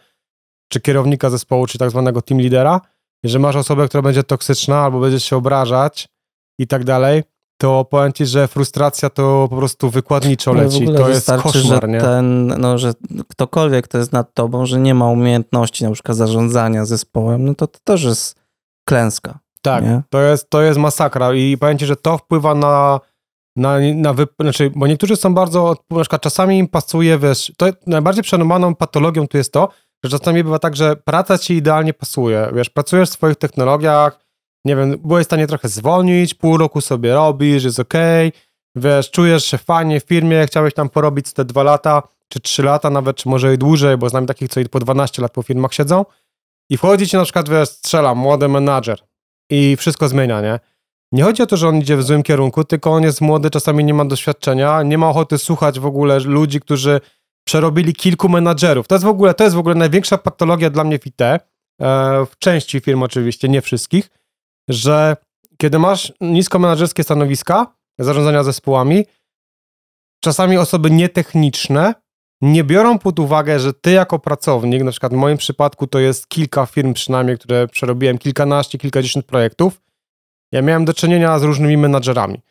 czy kierownika zespołu, czy tak zwanego team lidera, jeżeli masz osobę, która będzie toksyczna albo będzie się obrażać i tak dalej, to powiem ci, że frustracja to po prostu wykładniczo leci. to jest koszmar, nie? Ten, no, że ktokolwiek, kto jest nad tobą, że nie ma umiejętności na przykład zarządzania zespołem, no to to też jest klęska. Tak, to jest, to jest masakra i powiem ci, że to wpływa na na, na wy, znaczy, bo niektórzy są bardzo, na przykład czasami im pasuje, wiesz, to najbardziej przenomaną patologią tu jest to, że czasami bywa tak, że praca ci idealnie pasuje, wiesz, pracujesz w swoich technologiach, nie wiem, byłeś w stanie trochę zwolnić, pół roku sobie robisz, jest ok, wiesz, czujesz się fajnie w firmie, chciałeś tam porobić te dwa lata, czy trzy lata nawet, czy może i dłużej, bo znam takich, co i po 12 lat po firmach siedzą i wchodzi ci na przykład, wiesz, strzela młody menadżer i wszystko zmienia, nie? Nie chodzi o to, że on idzie w złym kierunku, tylko on jest młody, czasami nie ma doświadczenia, nie ma ochoty słuchać w ogóle ludzi, którzy przerobili kilku menadżerów. To jest w ogóle, to jest w ogóle największa patologia dla mnie w IT, e, w części firm oczywiście, nie wszystkich, że kiedy masz niskomenadżerskie stanowiska, zarządzania zespołami, czasami osoby nietechniczne nie biorą pod uwagę, że ty jako pracownik, na przykład w moim przypadku to jest kilka firm przynajmniej, które przerobiłem, kilkanaście, kilkadziesiąt projektów, ja miałem do czynienia z różnymi menadżerami.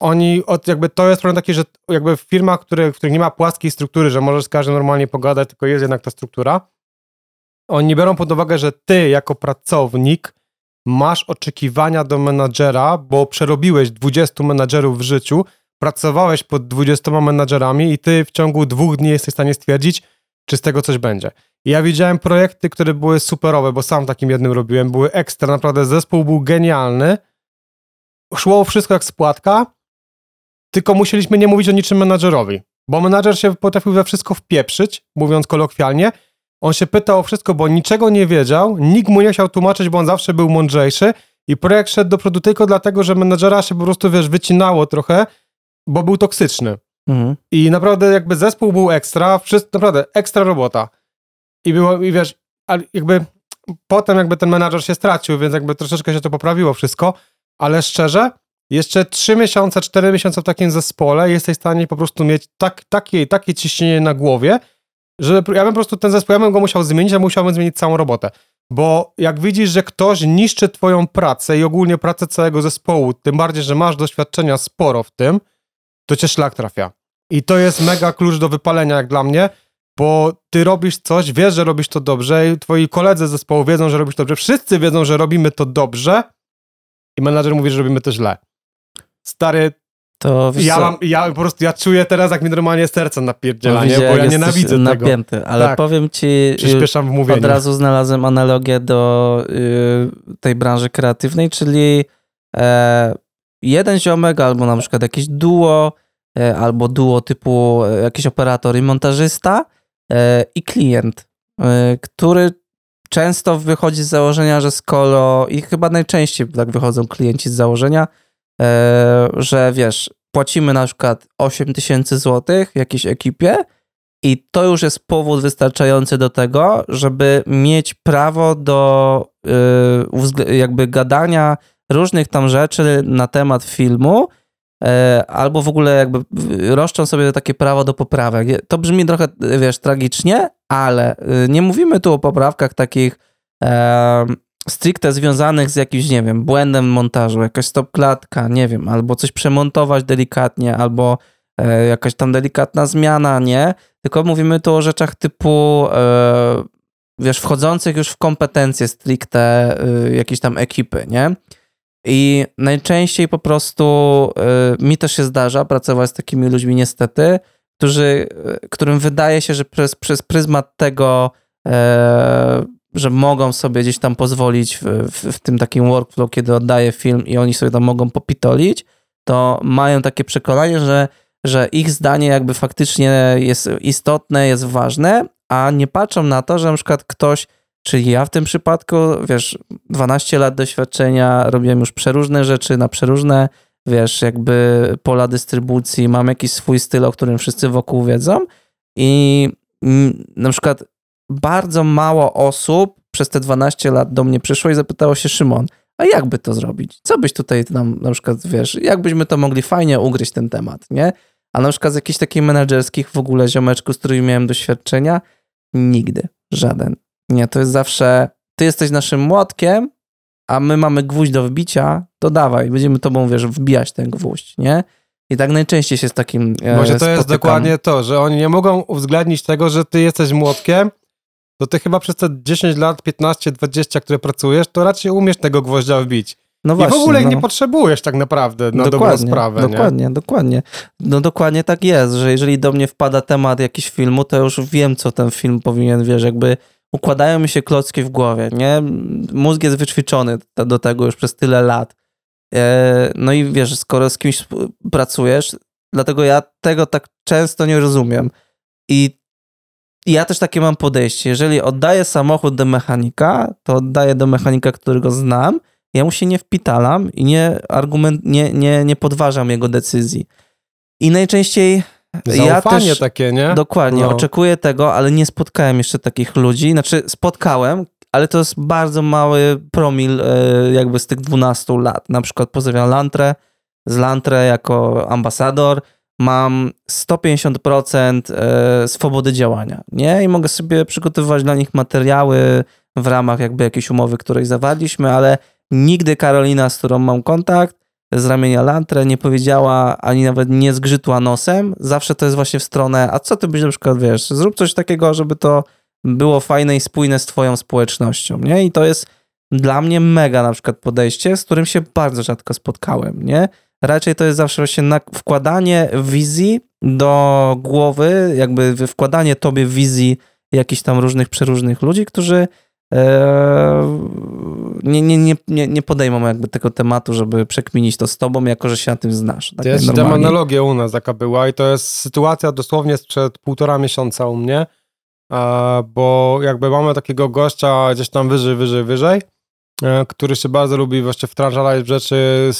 Oni, od, jakby to jest problem taki, że jakby w firmach, które, w których nie ma płaskiej struktury, że możesz z każdym normalnie pogadać, tylko jest jednak ta struktura, oni biorą pod uwagę, że ty jako pracownik masz oczekiwania do menadżera, bo przerobiłeś 20 menadżerów w życiu, pracowałeś pod 20 menadżerami i ty w ciągu dwóch dni jesteś w stanie stwierdzić, czy z tego coś będzie. Ja widziałem projekty, które były superowe, bo sam takim jednym robiłem, były ekstra, naprawdę zespół był genialny, szło wszystko jak spłatka, tylko musieliśmy nie mówić o niczym menadżerowi, bo menadżer się potrafił we wszystko wpieprzyć, mówiąc kolokwialnie, on się pytał o wszystko, bo niczego nie wiedział, nikt mu nie chciał tłumaczyć, bo on zawsze był mądrzejszy i projekt szedł do przodu tylko dlatego, że menadżera się po prostu, wiesz, wycinało trochę, bo był toksyczny. Mhm. I naprawdę jakby zespół był ekstra, wszystko, naprawdę ekstra robota. I było, i wiesz, ale jakby potem jakby ten menadżer się stracił, więc jakby troszeczkę się to poprawiło wszystko, ale szczerze, jeszcze 3 miesiące, 4 miesiące w takim zespole jesteś w stanie po prostu mieć tak, takie, takie ciśnienie na głowie, że ja bym po prostu ten zespół, ja bym go musiał zmienić, a musiałbym zmienić całą robotę. Bo jak widzisz, że ktoś niszczy twoją pracę i ogólnie pracę całego zespołu, tym bardziej, że masz doświadczenia sporo w tym, to cię szlak trafia. I to jest mega klucz do wypalenia jak dla mnie, bo ty robisz coś, wiesz, że robisz to dobrze i twoi koledzy z zespołu wiedzą, że robisz to dobrze, wszyscy wiedzą, że robimy to dobrze i menadżer mówi, że robimy to źle. Stary, to ja, mam, ja po prostu ja czuję teraz, jak mi normalnie serce napierdziela, no, bo ja nienawidzę napięty, tego. ale tak. powiem ci, Przyspieszam w mówieniu. od razu znalazłem analogię do y, tej branży kreatywnej, czyli e, jeden ziomek albo na przykład jakieś duo, e, albo duo typu e, jakiś operator i montażysta e, i klient, e, który często wychodzi z założenia, że skoro i chyba najczęściej tak wychodzą klienci z założenia, że wiesz, płacimy na przykład 8 tysięcy złotych jakiejś ekipie i to już jest powód wystarczający do tego, żeby mieć prawo do y, jakby gadania różnych tam rzeczy na temat filmu, e, albo w ogóle jakby roszczą sobie takie prawo do poprawek. To brzmi trochę, wiesz, tragicznie, ale y, nie mówimy tu o poprawkach takich stricte związanych z jakimś, nie wiem, błędem montażu, jakaś stopklatka, nie wiem, albo coś przemontować delikatnie, albo e, jakaś tam delikatna zmiana, nie? Tylko mówimy tu o rzeczach typu, e, wiesz, wchodzących już w kompetencje stricte e, jakiejś tam ekipy, nie? I najczęściej po prostu e, mi też się zdarza pracować z takimi ludźmi niestety, którzy, e, którym wydaje się, że przez, przez pryzmat tego, e, że mogą sobie gdzieś tam pozwolić w, w, w tym takim workflow, kiedy oddaję film i oni sobie tam mogą popitolić, to mają takie przekonanie, że, że ich zdanie jakby faktycznie jest istotne, jest ważne, a nie patrzą na to, że na przykład ktoś, czyli ja w tym przypadku, wiesz, 12 lat doświadczenia, robiłem już przeróżne rzeczy na przeróżne, wiesz, jakby pola dystrybucji, mam jakiś swój styl, o którym wszyscy wokół wiedzą i mm, na przykład bardzo mało osób przez te 12 lat do mnie przyszło i zapytało się Szymon, a jak by to zrobić? Co byś tutaj nam na przykład, wiesz, jak byśmy to mogli fajnie ugryźć ten temat, nie? A na przykład z jakichś takich menedżerskich w ogóle ziomeczków, z którymi miałem doświadczenia, nigdy, żaden. Nie, to jest zawsze, ty jesteś naszym młotkiem, a my mamy gwóźdź do wbicia, to dawaj, będziemy tobą, wiesz, wbijać ten gwóźdź, nie? I tak najczęściej się z takim e, Może to jest spotykam. dokładnie to, że oni nie mogą uwzględnić tego, że ty jesteś młotkiem, to ty chyba przez te 10 lat, 15, 20, które pracujesz, to raczej umiesz tego gwoździa wbić. No I właśnie, w ogóle no. nie potrzebujesz tak naprawdę na dobrą sprawę. Nie? Dokładnie, dokładnie. No dokładnie tak jest, że jeżeli do mnie wpada temat jakiś filmu, to już wiem, co ten film powinien, wiesz, jakby układają mi się klocki w głowie, nie? Mózg jest wyćwiczony do tego już przez tyle lat. E, No i wiesz, skoro z kimś pracujesz, dlatego ja tego tak często nie rozumiem. I ja też takie mam podejście. Jeżeli oddaję samochód do mechanika, to oddaję do mechanika, którego znam, ja mu się nie wpitalam i nie, argument, nie, nie, nie podważam jego decyzji. I najczęściej ja Zaufanie też takie, nie? dokładnie No. oczekuję tego, ale nie spotkałem jeszcze takich ludzi. Znaczy spotkałem, ale to jest bardzo mały promil e, jakby z tych 12 lat. Na przykład pozdrawiam Lantrę, z Lantrę jako ambasador mam 150% e, swobody działania, nie? I mogę sobie przygotowywać dla nich materiały w ramach jakby jakiejś umowy, której zawarliśmy, ale nigdy Karolina, z którą mam kontakt, z ramienia Lantre nie powiedziała, ani nawet nie zgrzytła nosem. Zawsze to jest właśnie w stronę, a co ty byś na przykład, wiesz, zrób coś takiego, żeby to było fajne i spójne z twoją społecznością, nie? I to jest dla mnie mega na przykład podejście, z którym się bardzo rzadko spotkałem, nie? Raczej to jest zawsze właśnie wkładanie wizji do głowy, jakby wkładanie tobie wizji jakichś tam różnych, przeróżnych ludzi, którzy e, nie, nie, nie, nie, podejmą jakby tego tematu, żeby przekminić to z tobą, jako że się na tym znasz. Tak To jest normalnie. analogia u nas taka była i to jest sytuacja dosłownie sprzed półtora miesiąca u mnie, e, bo jakby mamy takiego gościa gdzieś tam wyżej, wyżej, wyżej, e, który się bardzo lubi właśnie wtrążać w rzeczy,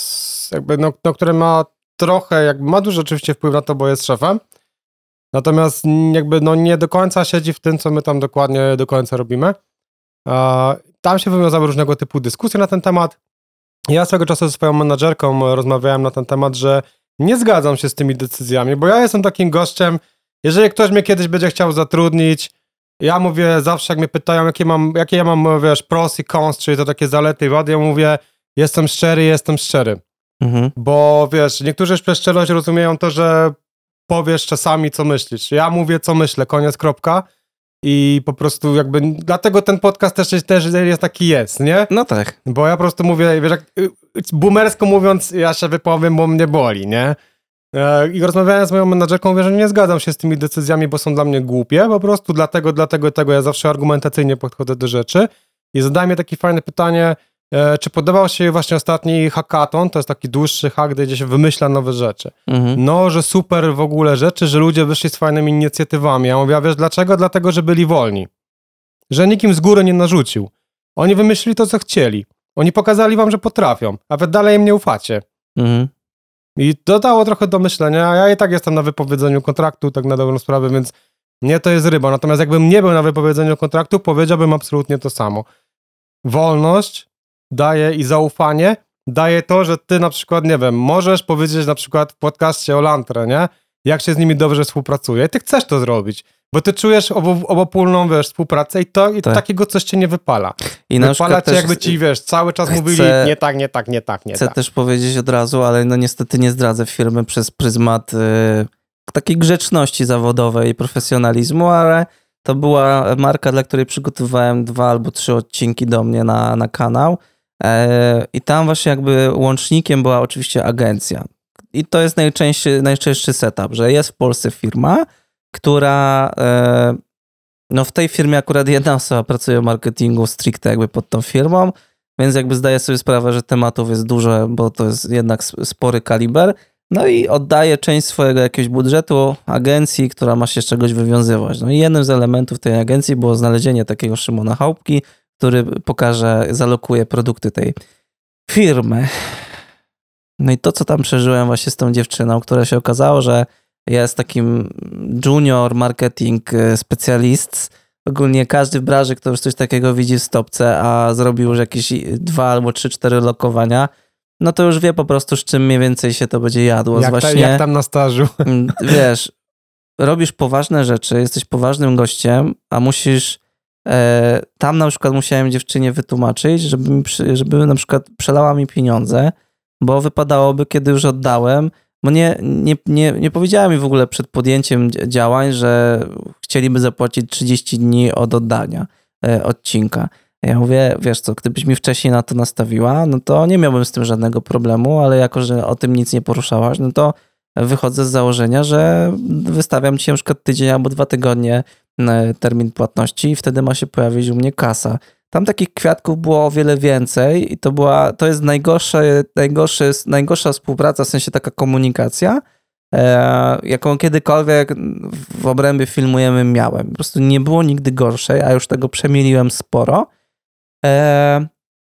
jakby, no, no, które ma trochę, jakby ma duży oczywiście wpływ na to, bo jest szefem, natomiast jakby no nie do końca siedzi w tym, co my tam dokładnie do końca robimy. Tam się wywiązały różnego typu dyskusje na ten temat. Ja swego czasu ze swoją menadżerką rozmawiałem na ten temat, że nie zgadzam się z tymi decyzjami, bo ja jestem takim gościem, jeżeli ktoś mnie kiedyś będzie chciał zatrudnić, ja mówię zawsze, jak mnie pytają, jakie, mam, jakie ja mam, wiesz, pros i cons, czyli to takie zalety i wady, ja mówię, jestem szczery, jestem szczery. Mhm. Bo wiesz, niektórzy przez szczerość rozumieją to, że powiesz czasami, co myślisz. Ja mówię, co myślę, koniec, kropka. I po prostu jakby, dlatego ten podcast też, jest- też jest taki jest, nie? No tak. Bo ja po prostu mówię, wiesz, jak y, boomersko mówiąc, ja się wypowiem, bo mnie boli, nie? E, I rozmawiałem z moją menadżerką, mówię, że nie zgadzam się z tymi decyzjami, bo są dla mnie głupie, po prostu dlatego, dlatego, tego ja zawsze argumentacyjnie podchodzę do rzeczy. I zadałem jej takie fajne pytanie, czy podobał się właśnie ostatni hackathon, to jest taki dłuższy hack, gdzie się wymyśla nowe rzeczy. Mhm. No, że super w ogóle rzeczy, że ludzie wyszli z fajnymi inicjatywami. Ja mówię, a wiesz dlaczego? Dlatego, że byli wolni. Że nikim z góry nie narzucił. Oni wymyślili to, co chcieli. Oni pokazali wam, że potrafią, a wy dalej im nie ufacie. Mhm. I to dało trochę do myślenia, ja i tak jestem na wypowiedzeniu kontraktu, tak na dobrą sprawę, więc nie to jest ryba. Natomiast jakbym nie był na wypowiedzeniu kontraktu, powiedziałbym absolutnie to samo. Wolność daje i zaufanie daje to, że ty na przykład, nie wiem, możesz powiedzieć na przykład w podcaście o Lantre, nie? Jak się z nimi dobrze współpracuje. I ty chcesz to zrobić, bo ty czujesz obo, obopólną, wiesz, współpracę i to i Tak. takiego coś cię nie wypala. I Wypala cię jakby ci, wiesz, cały czas chcę- mówili nie tak, nie tak, nie tak, nie chcę tak. też powiedzieć od razu, ale no niestety nie zdradzę firmy przez pryzmat y, takiej grzeczności zawodowej i profesjonalizmu, ale to była marka, dla której przygotowywałem dwa albo trzy odcinki do mnie na, na kanał. E, I tam właśnie jakby łącznikiem była oczywiście agencja. I to jest najczęstszy, najczęstszy setup, że jest w Polsce firma, która e, no w tej firmie akurat jedna osoba pracuje w marketingu stricte jakby pod tą firmą, więc jakby zdaję sobie sprawę, że tematów jest dużo, bo to jest jednak spory kaliber. No i oddaje część swojego jakiegoś budżetu agencji, która ma się z czegoś wywiązywać. No i jednym z elementów tej agencji było znalezienie takiego Szymona Chałupki, który pokaże, zalokuje produkty tej firmy. No i to, co tam przeżyłem właśnie z tą dziewczyną, która się okazało, że jest takim junior marketing e, specjalist. Ogólnie każdy w branży, kto już coś takiego widzi w stopce, a zrobił już jakieś dwa albo trzy, cztery lokowania, no to już wie po prostu, z czym mniej więcej się to będzie jadło. Jak, właśnie, ta, jak tam na stażu. Mm, wiesz, robisz poważne rzeczy, jesteś poważnym gościem, a musisz tam na przykład musiałem dziewczynie wytłumaczyć, żeby, mi, żeby na przykład przelała mi pieniądze, bo wypadałoby, kiedy już oddałem, bo nie, nie, nie, nie powiedziała mi w ogóle przed podjęciem działań, że chcieliby zapłacić 30 dni od oddania e, odcinka. Ja mówię, wiesz co, gdybyś mi wcześniej na to nastawiła, no to nie miałbym z tym żadnego problemu, ale jako, że o tym nic nie poruszałaś, no to wychodzę z założenia, że wystawiam ci na przykład tydzień albo dwa tygodnie e, termin płatności i wtedy ma się pojawić u mnie kasa. Tam takich kwiatków było o wiele więcej i to była, to jest najgorsze, najgorsze, najgorsza współpraca, w sensie taka komunikacja, e, jaką kiedykolwiek w obrębie filmujemy miałem. Po prostu nie było nigdy gorszej, a już tego przemieliłem sporo. E,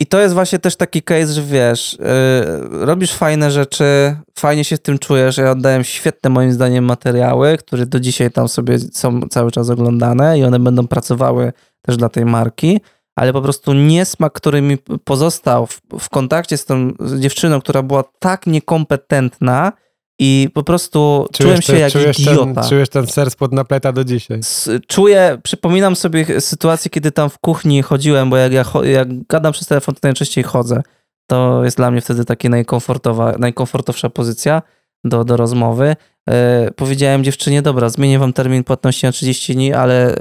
I to jest właśnie też taki case, że wiesz, e, robisz fajne rzeczy, fajnie się w tym czujesz. Ja oddałem świetne moim zdaniem materiały, które do dzisiaj tam sobie są cały czas oglądane i one będą pracowały też dla tej marki ale po prostu niesmak, który mi pozostał w, w kontakcie z tą dziewczyną, która była tak niekompetentna i po prostu czujesz czułem się ten, jak czujesz idiota. Ten, czujesz ten ser spod napleta do dzisiaj. Czuję, przypominam sobie sytuację, kiedy tam w kuchni chodziłem, bo jak ja jak gadam przez telefon, to najczęściej chodzę. To jest dla mnie wtedy taka najkomfortowa, najkomfortowsza pozycja do, do rozmowy. E, powiedziałem dziewczynie, dobra, zmienię wam termin płatności na 30 dni, ale e,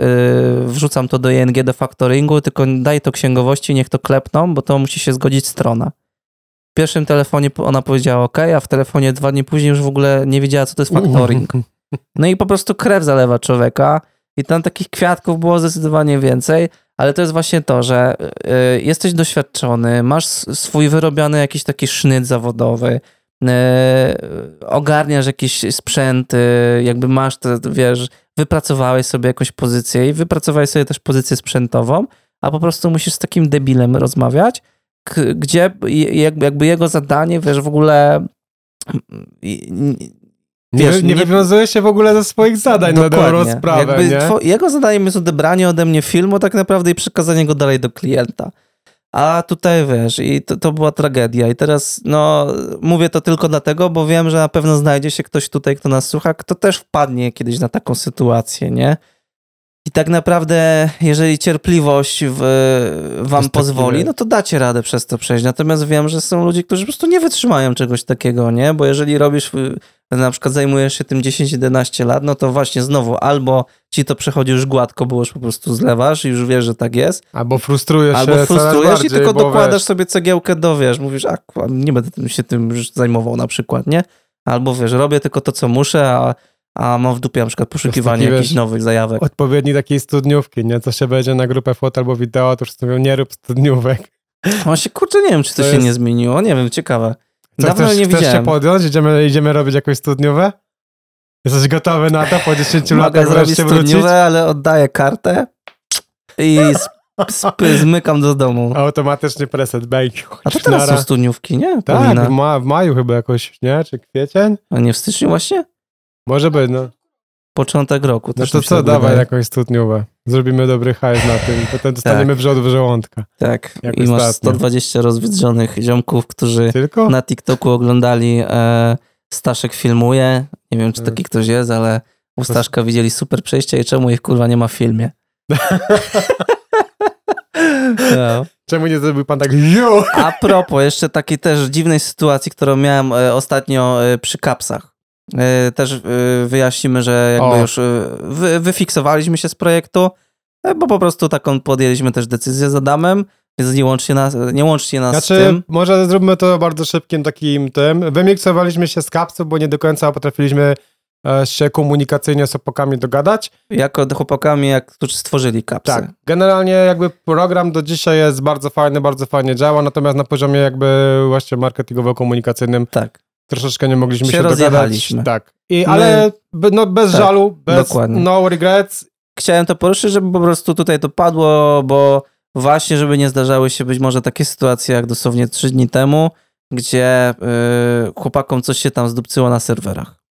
wrzucam to do ING do factoringu, tylko daj to księgowości, niech to klepną, bo to musi się zgodzić strona. W pierwszym telefonie ona powiedziała OK, a w telefonie dwa dni później już w ogóle nie wiedziała, co to jest factoring. No i po prostu krew zalewa człowieka i tam takich kwiatków było zdecydowanie więcej, ale to jest właśnie to, że e, jesteś doświadczony, masz swój wyrobiony jakiś taki sznyt zawodowy, E, ogarniasz jakieś sprzęty, jakby masz to, wiesz, wypracowałeś sobie jakąś pozycję i wypracowałeś sobie też pozycję sprzętową, a po prostu musisz z takim debilem rozmawiać, gdzie jakby jego zadanie, wiesz, w ogóle Wiesz, nie, nie, wywiązuje się w ogóle ze swoich zadań na sprawę. Nie? Jego zadaniem jest odebranie ode mnie filmu tak naprawdę i przekazanie go dalej do klienta. A tutaj wiesz, i to, to była tragedia. I teraz, no, mówię to tylko dlatego, bo wiem, że na pewno znajdzie się ktoś tutaj, kto nas słucha, kto też wpadnie kiedyś na taką sytuację, nie? I tak naprawdę, jeżeli cierpliwość w, wam pozwoli, no to dacie radę przez to przejść. Natomiast wiem, że są ludzie, którzy po prostu nie wytrzymają czegoś takiego, nie? Bo jeżeli robisz na przykład zajmujesz się tym 10-11 lat, no to właśnie znowu albo ci to przechodzi już gładko, bo już po prostu zlewasz i już wiesz, że tak jest. Albo frustrujesz albo się Albo frustrujesz i tylko dokładasz wiesz... sobie cegiełkę do, wiesz, mówisz, a nie będę się tym już zajmował na przykład, nie? Albo wiesz, robię tylko to, co muszę, a, a mam w dupie na przykład poszukiwanie jakichś nowych zajawek. Odpowiedni takiej studniówki, nie? Co się będzie na grupę foto albo wideo, to już mówią, nie rób studniówek. Właśnie, kurczę, nie wiem, czy to, to się jest... nie zmieniło, nie wiem, ciekawe. Co, Dawno chcesz, nie chcesz widziałem. się podjąć? Idziemy, idziemy robić jakąś studniówę? Jesteś gotowy na to po 10 latach wrócić? studniówę, ale oddaję kartę i zmykam do domu. Automatycznie preset, bank. A to teraz są studniówki, nie? Tak, w, ma, w, maju chyba jakoś, nie? Czy kwiecień? A nie w styczniu właśnie? Może być, no. Początek roku. No to co, dawaj wydaje. jakąś studniówę. Zrobimy dobry hajs na tym, potem dostaniemy tak. w żołądka. Tak, i ostatnio. masz 120 rozwydrzonych ziomków, którzy Tylko? na TikToku oglądali e, Staszek filmuje. Nie wiem, czy tak. taki ktoś jest, ale u Staszka widzieli super przejście i czemu ich kurwa nie ma w filmie. no. Czemu nie zrobił pan tak? A propos jeszcze takiej też dziwnej sytuacji, którą miałem e, ostatnio e, przy kapsach. E, Też e, wyjaśnimy, że jakby O. już e, wy, wyfiksowaliśmy się z projektu, bo po prostu taką podjęliśmy też decyzję z Adamem, więc nie łączcie nas, nie łączcie nas z Znaczy, tym. może zróbmy to bardzo szybkim takim tym. Wymiksowaliśmy się z kapsów, bo nie do końca potrafiliśmy się komunikacyjnie z opakami dogadać. Jako chłopakami, jak, którzy stworzyli kapsy. Tak. Generalnie jakby program do dzisiaj jest bardzo fajny, bardzo fajnie działa, natomiast na poziomie jakby właśnie marketingowo-komunikacyjnym tak. Troszeczkę nie mogliśmy Się się, dogadać. Tak. I, My- ale be- no, bez Tak, żalu, bez dokładnie. no regrets. Chciałem to poruszyć, żeby po prostu tutaj to padło, bo właśnie, żeby nie zdarzały się być może takie sytuacje jak dosłownie trzy dni temu, gdzie yy, chłopakom coś się tam zdupcyło na serwerach.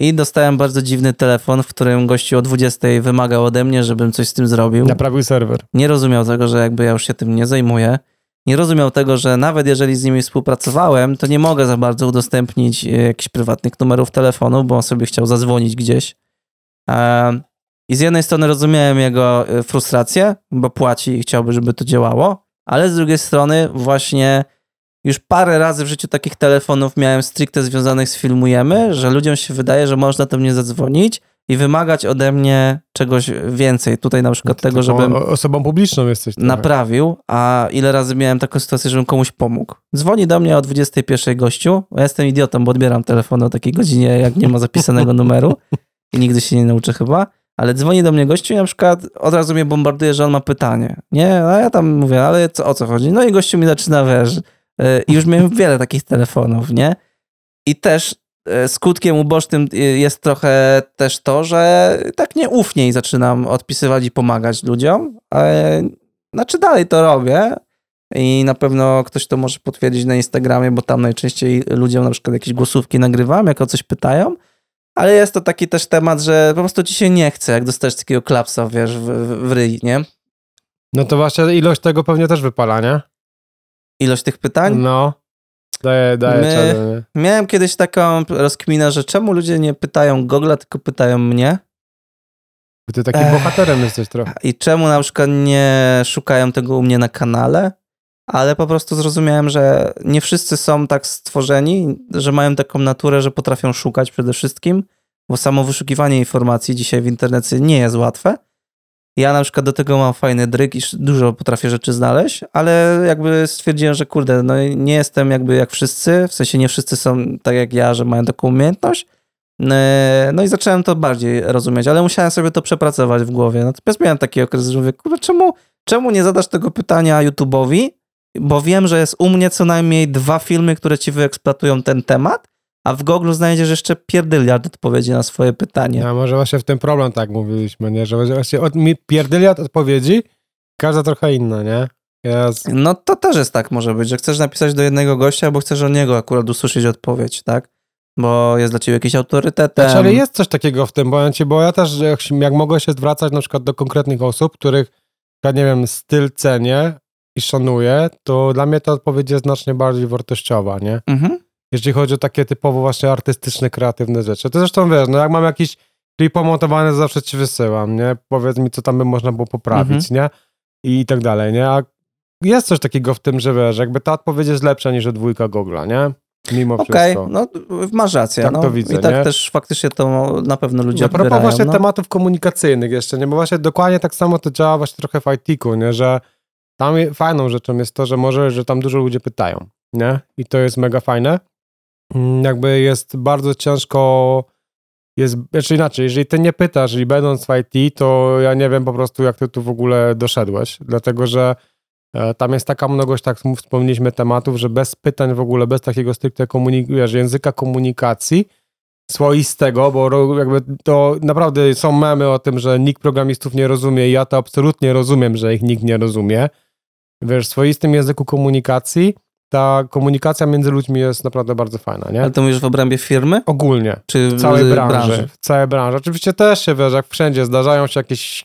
I dostałem bardzo dziwny telefon, w którym gościu o 20 wymagał ode mnie, żebym coś z tym zrobił. Naprawił serwer. Nie rozumiał tego, że jakby ja już się tym nie zajmuję. Nie rozumiał tego, że nawet jeżeli z nimi współpracowałem, to nie mogę za bardzo udostępnić e, jakichś prywatnych numerów telefonu, bo on sobie chciał zadzwonić gdzieś. I z jednej strony rozumiałem jego e, frustrację, bo płaci i chciałby, żeby to działało, ale z drugiej strony właśnie już parę razy w życiu takich telefonów miałem stricte związanych z filmujemy, że ludziom się wydaje, że można do mnie zadzwonić i wymagać ode mnie czegoś więcej. Tutaj na przykład tego, żebym osobą publiczną jesteś. trochę. naprawił, a ile razy miałem taką sytuację, żebym komuś pomógł. Dzwoni do mnie o 21 gościu, ja jestem idiotą, bo odbieram telefon o takiej godzinie, jak nie ma zapisanego numeru i nigdy się nie nauczę chyba, ale dzwoni do mnie gościu i na przykład od razu mnie bombarduje, że on ma pytanie. Nie, a ja tam mówię, ale co, o co chodzi? No i gościu mi zaczyna, wiesz, yy, i już miałem wiele takich telefonów, nie? I też skutkiem ubocznym e, jest trochę też to, że tak nieufniej zaczynam odpisywać i pomagać ludziom. Ale, znaczy dalej to robię i na pewno ktoś to może potwierdzić na Instagramie, bo tam najczęściej ludziom na przykład jakieś głosówki nagrywam, jak o coś pytają. Ale jest to taki też temat, że po prostu ci się nie chce, jak dostajesz takiego klapsa, wiesz, w, w, w ryj, nie? No to właśnie ilość tego pewnie też wypala, nie? Ilość tych pytań. No. Daje, daje My-? Miałem kiedyś taką rozkminę, że czemu ludzie nie pytają Google'a, tylko pytają mnie. Bo ty takim Ech. bohaterem jesteś trochę. I czemu na przykład nie szukają tego u mnie na kanale, ale po prostu zrozumiałem, że nie wszyscy są tak stworzeni, że mają taką naturę, że potrafią szukać przede wszystkim, bo samo wyszukiwanie informacji dzisiaj w internecie nie jest łatwe. Ja na przykład do tego mam fajny dryg i dużo potrafię rzeczy znaleźć, ale jakby stwierdziłem, że kurde, no nie jestem jakby jak wszyscy, w sensie nie wszyscy są tak jak ja, że mają taką umiejętność. E, No i zacząłem to bardziej rozumieć, ale musiałem sobie to przepracować w głowie. Natomiast miałem taki okres, że mówię, kurwa, czemu, czemu nie zadasz tego pytania YouTube'owi? Bo wiem, że jest u mnie co najmniej dwa filmy, które ci wyeksploatują ten temat, a w Google znajdziesz jeszcze pierdyliard odpowiedzi na swoje pytanie. A może właśnie w tym problem tak mówiliśmy, nie? Że właśnie od, mi pierdyliard odpowiedzi, każda trochę inna, nie? Jest. No to też jest tak może być, że chcesz napisać do jednego gościa, bo chcesz od niego akurat usłyszeć odpowiedź, tak? Bo jest dla ciebie jakiś autorytetem. Znaczy, ale jest coś takiego w tym momencie, bo ja też, jak, jak mogę się zwracać na przykład do konkretnych osób, których, ja nie wiem, styl cenię i szanuję, to dla mnie ta odpowiedź jest znacznie bardziej wartościowa, nie? Mhm. Jeśli chodzi o takie typowo właśnie artystyczne, kreatywne rzeczy. To zresztą wiesz, no jak mam jakiś klip pomontowany, to zawsze ci wysyłam, nie? Powiedz mi, co tam by można było poprawić, nie? I tak dalej, nie? A jest coś takiego w tym, że wiesz, jakby ta odpowiedź jest lepsza niż dwójka Google'a, nie? Mimo Okej, wszystko. no masz rację. Tak no. to widzę, I tak nie? też faktycznie to na pewno ludzie A propos odbierają. właśnie no. tematów komunikacyjnych jeszcze, nie? Bo właśnie dokładnie tak samo to działa właśnie trochę w IT-ku, nie? Że tam fajną rzeczą jest to, że może, że tam dużo ludzie pytają, nie? I to jest mega fajne. Mm, Jakby jest bardzo ciężko, jest, znaczy inaczej, jeżeli ty nie pytasz i będąc w IT, to ja nie wiem po prostu, jak ty tu w ogóle doszedłeś, dlatego, że e, tam jest taka mnogość, tak wspomnieliśmy, tematów, że bez pytań w ogóle, bez takiego stricte komunik- języka komunikacji, swoistego, bo jakby to naprawdę są memy o tym, że nikt programistów nie rozumie i ja to absolutnie rozumiem, że ich nikt nie rozumie. Wiesz, w swoistym języku komunikacji ta komunikacja między ludźmi jest naprawdę bardzo fajna, nie? Ale to mówisz w obrębie firmy? Ogólnie, Czy w całej w branży, w całej branży. Oczywiście też się, wiesz, jak wszędzie zdarzają się jakieś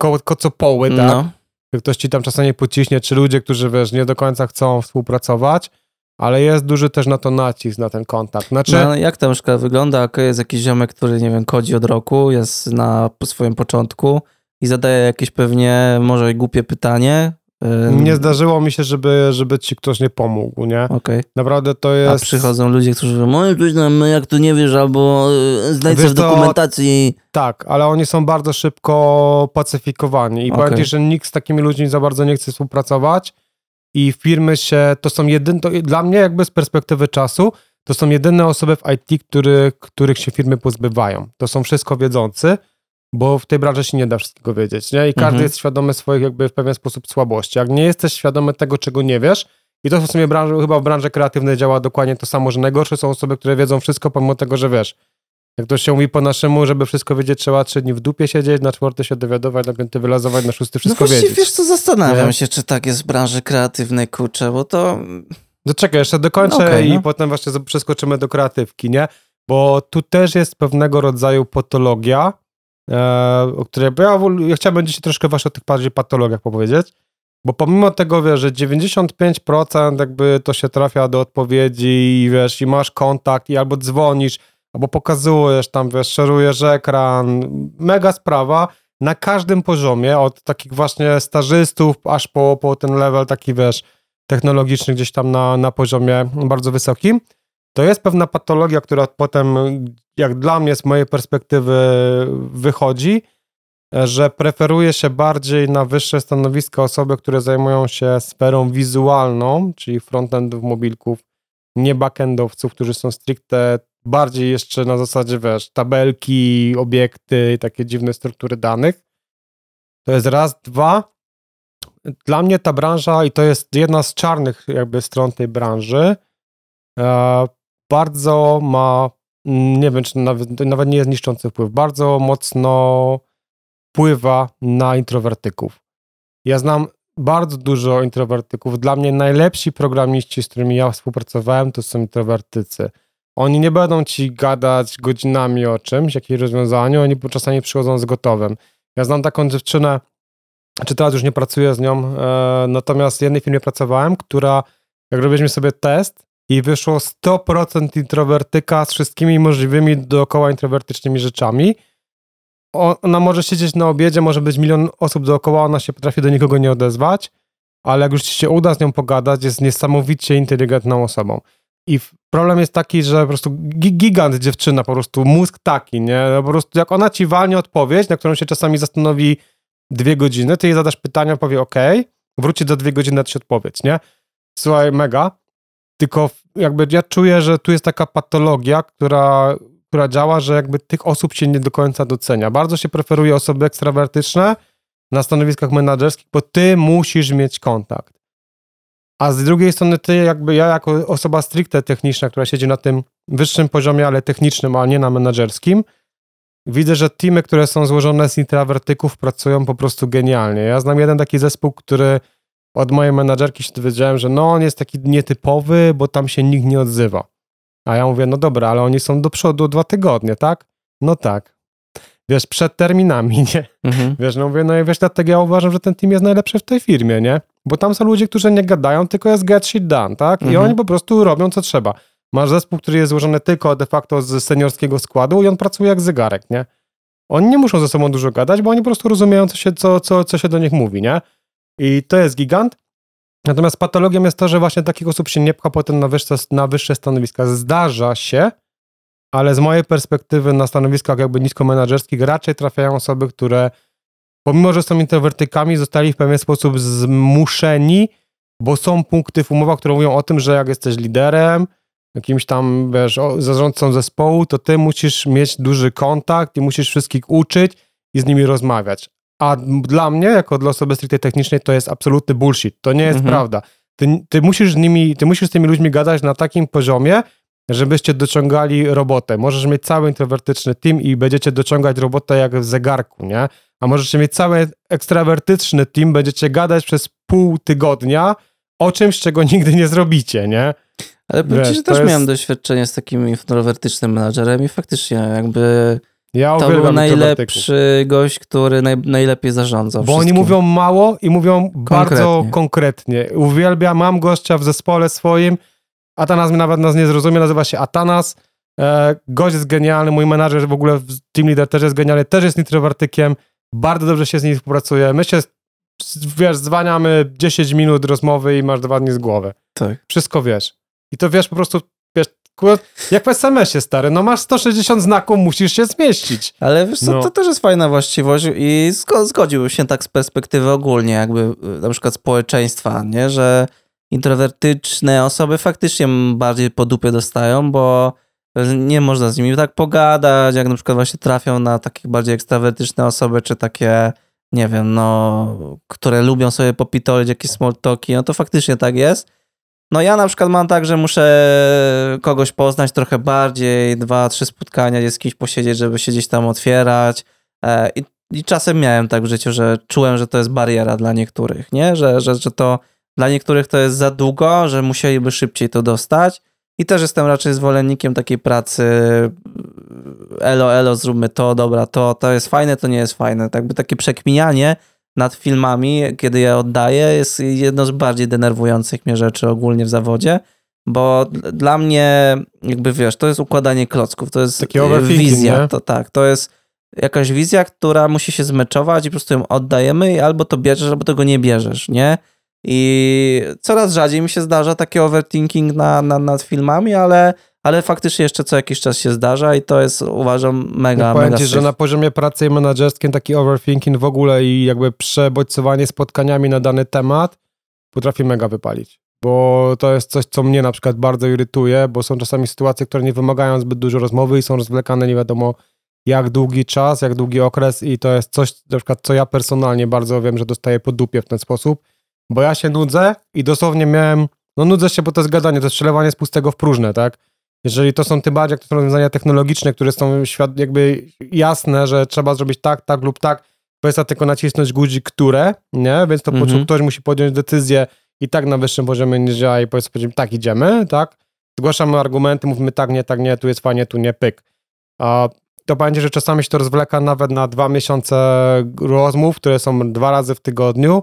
ko kocopoły, tak? No. ktoś ci tam czasami pociśnie, czy ludzie, którzy, wiesz, nie do końca chcą współpracować, ale jest duży też na to nacisk, na ten kontakt. Znaczy, No, jak to na przykład wygląda? Ok, jest jakiś ziomek, który, nie wiem, kodzi od roku, jest na swoim początku i zadaje jakieś pewnie może głupie pytanie Nie zdarzyło mi się, żeby, żeby ci ktoś nie pomógł, nie? Okej. Naprawdę to A jest... przychodzą ludzie, którzy mówią, "Oj, coś tam, jak to nie wiesz, albo y, znajdź w dokumentacji. Tak, ale oni są bardzo szybko pacyfikowani i Okej. powiem ci, że nikt z takimi ludźmi za bardzo nie chce współpracować i firmy się, to są jedyne, to dla mnie jakby z perspektywy czasu, to są jedyne osoby w IT, który, których się firmy pozbywają. To są wszystko wiedzący, bo w tej branży się nie da wszystkiego wiedzieć, nie? I każdy Mhm. jest świadomy swoich jakby w pewien sposób słabości. Jak nie jesteś świadomy tego, czego nie wiesz, i to w sumie branży, chyba w branży kreatywnej działa dokładnie to samo, że najgorsze są osoby, które wiedzą wszystko, pomimo tego, że wiesz. Jak to się mówi po naszemu, żeby wszystko wiedzieć, trzeba trzy dni w dupie siedzieć, na czwarty się dowiadować, na piąty wylazować, na szósty No wszystko właśnie, wiedzieć. wiesz co, zastanawiam Nie? się, czy tak jest w branży kreatywnej, kurczę, bo to... No czekaj, jeszcze dokończę Okej, i no. potem właśnie przeskoczymy do kreatywki, nie? Bo tu też jest pewnego rodzaju patologia, o której, ja, ja chciałbym dzisiaj troszkę właśnie o tych bardziej patologiach powiedzieć, bo pomimo tego, wiesz, że 95% jakby to się trafia do odpowiedzi i wiesz, i masz kontakt i albo dzwonisz, albo pokazujesz tam, wiesz, szerujesz ekran, mega sprawa, na każdym poziomie, od takich właśnie stażystów, aż po, po ten level taki, wiesz, technologiczny gdzieś tam na, na poziomie bardzo wysokim, to jest pewna patologia, która potem, jak dla mnie z mojej perspektywy wychodzi, że preferuje się bardziej na wyższe stanowiska osoby, które zajmują się sferą wizualną, czyli frontendów, mobilków, nie backendowców, którzy są stricte bardziej jeszcze na zasadzie, wiesz, tabelki, obiekty, takie dziwne struktury danych. To jest raz, dwa. Dla mnie ta branża, i to jest jedna z czarnych jakby stron tej branży, e, bardzo ma, mm, nie wiem, czy nawet, nawet nie jest niszczący wpływ, bardzo mocno wpływa na introwertyków. Ja znam bardzo dużo introwertyków. Dla mnie najlepsi programiści, z którymi ja współpracowałem, to są introwertycy. Oni nie będą ci gadać godzinami o czymś, jakieś rozwiązaniu, oni czasami przychodzą z gotowym. Ja znam taką dziewczynę, czy teraz już nie pracuję z nią, e, natomiast w jednej firmie pracowałem, która, jak robiliśmy sobie test i wyszło 100% introwertyka z wszystkimi możliwymi dookoła introwertycznymi rzeczami, ona może siedzieć na obiedzie, może być milion osób dookoła, ona się potrafi do nikogo nie odezwać, ale jak już ci się uda z nią pogadać, jest niesamowicie inteligentną osobą. I problem jest taki, że po prostu gi- gigant dziewczyna, po prostu mózg taki, nie? No Po prostu jak ona ci walnie odpowiedź, na którą się czasami zastanowi dwie godziny, ty jej zadasz pytania, powie ok, wróci za dwie godziny, ci odpowiedź, nie? Słuchaj, mega. Tylko jakby ja czuję, że tu jest taka patologia, która, która działa, że jakby tych osób się nie do końca docenia. Bardzo się preferuje osoby ekstrawertyczne na stanowiskach menedżerskich, bo ty musisz mieć kontakt. A z drugiej strony ty, jakby ja jako osoba stricte techniczna, która siedzi na tym wyższym poziomie, ale technicznym, a nie na menedżerskim, widzę, że teamy, które są złożone z intrawertyków pracują po prostu genialnie. Ja znam jeden taki zespół, który od mojej menadżerki się dowiedziałem, że no on jest taki nietypowy, bo tam się nikt nie odzywa. A ja mówię, no dobra, ale oni są do przodu dwa tygodnie, tak? No tak. Wiesz, przed terminami, nie? Mhm. Wiesz, no mówię, no i wiesz, dlatego ja uważam, że ten team jest najlepszy w tej firmie, nie? Bo tam są ludzie, którzy nie gadają, tylko jest get shit done, tak? I Mhm. oni po prostu robią, co trzeba. Masz zespół, który jest złożony tylko de facto z seniorskiego składu i on pracuje jak zegarek, nie? Oni nie muszą ze sobą dużo gadać, bo oni po prostu rozumieją, co się, co, co, co się do nich mówi, nie? I to jest gigant. Natomiast patologią jest to, że właśnie takich osób się nie pcha potem na wyższe, na wyższe stanowiska. Zdarza się, ale z mojej perspektywy na stanowiskach jakby niskomenadżerskich raczej trafiają osoby, które pomimo, że są introwertykami, zostali w pewien sposób zmuszeni, bo są punkty w umowach, które mówią o tym, że jak jesteś liderem, jakimś tam, wiesz, zarządcą zespołu, to ty musisz mieć duży kontakt i musisz wszystkich uczyć i z nimi rozmawiać. A dla mnie, jako dla osoby stricte technicznej, to jest absolutny bullshit. To nie jest Mhm. prawda. Ty, ty, musisz z nimi, ty musisz z tymi ludźmi gadać na takim poziomie, żebyście dociągali robotę. Możesz mieć cały introwertyczny team i będziecie dociągać robotę jak w zegarku, nie? A możecie mieć cały ekstrawertyczny team, będziecie gadać przez pół tygodnia o czymś, czego nigdy nie zrobicie, nie? Ale to też jest- miałem doświadczenie z takim introwertycznym menadżerem i faktycznie jakby Ja to był najlepszy gość, który naj, najlepiej zarządzał Bo oni wszystkim. mówią mało i mówią bardzo Konkretnie. konkretnie. Uwielbiam, mam gościa w zespole swoim, Atanas nawet nas nie zrozumie, nazywa się Atanas. E, gość jest genialny, mój menadżer w ogóle, team leader też jest genialny, też jest introwertykiem, bardzo dobrze się z nim współpracuje. My się wiesz, zwaniamy 10 minut rozmowy i masz dwa dni z głowy. Tak. Wszystko wiesz. I to wiesz po prostu, wiesz, jak w SMS-ie, stary, no masz 160 znaków, musisz się zmieścić. Ale wiesz co, No. to też jest fajna właściwość i zgo- zgodziłbym się tak z perspektywy ogólnie jakby y, na przykład społeczeństwa, nie, że introwertyczne osoby faktycznie bardziej po dupie dostają, bo nie można z nimi tak pogadać, jak na przykład właśnie trafią na takich bardziej ekstrawertyczne osoby, czy takie, nie wiem, no, które lubią sobie popitolić jakieś small talki, no to faktycznie tak jest. No ja na przykład mam tak, że muszę kogoś poznać trochę bardziej, dwa, trzy spotkania gdzie z kimś posiedzieć, żeby się gdzieś tam otwierać. E, I, I czasem miałem tak w życiu, że czułem, że to jest bariera dla niektórych, nie? Że, że, że to dla niektórych to jest za długo, że musieliby szybciej to dostać. I też jestem raczej zwolennikiem takiej pracy elo, elo, zróbmy to, dobra, to, to jest fajne, to nie jest fajne. Tak by takie przekminianie nad filmami, kiedy je oddaję, jest jedno z bardziej denerwujących mnie rzeczy ogólnie w zawodzie, bo dla mnie, jakby wiesz, to jest układanie klocków, to jest Taki wizja, nie? to tak, to jest jakaś wizja, która musi się zmeczować i po prostu ją oddajemy i albo to bierzesz, albo tego nie bierzesz, nie? I coraz rzadziej mi się zdarza taki overthinking na, na, nad filmami, ale, ale faktycznie jeszcze co jakiś czas się zdarza i to jest uważam mega, Ja powiem mega ci, że na poziomie pracy menedżerskim taki overthinking w ogóle i jakby przebodźcowanie spotkaniami na dany temat potrafi mega wypalić. Bo to jest coś, co mnie na przykład bardzo irytuje, bo są czasami sytuacje, które nie wymagają zbyt dużo rozmowy i są rozwlekane nie wiadomo jak długi czas, jak długi okres i to jest coś, na przykład co ja personalnie bardzo wiem, że dostaję po dupie w ten sposób, bo ja się nudzę i dosłownie miałem, no nudzę się, bo to jest gadanie, to jest przelewanie z pustego w próżne, tak? Jeżeli to są tym bardziej, jak to są rozwiązania technologiczne, które są świat, jakby jasne, że trzeba zrobić tak, tak lub tak, kwestia tylko nacisnąć guzik, które, nie? Więc to po Mhm. prostu ktoś musi podjąć decyzję i tak na wyższym poziomie niż ja i powiedzmy, tak idziemy, tak? Zgłaszamy argumenty, mówimy tak, nie, tak, nie, tu jest fajnie, tu nie, pyk. A to będzie, że czasami się to rozwleka nawet na dwa miesiące rozmów, które są dwa razy w tygodniu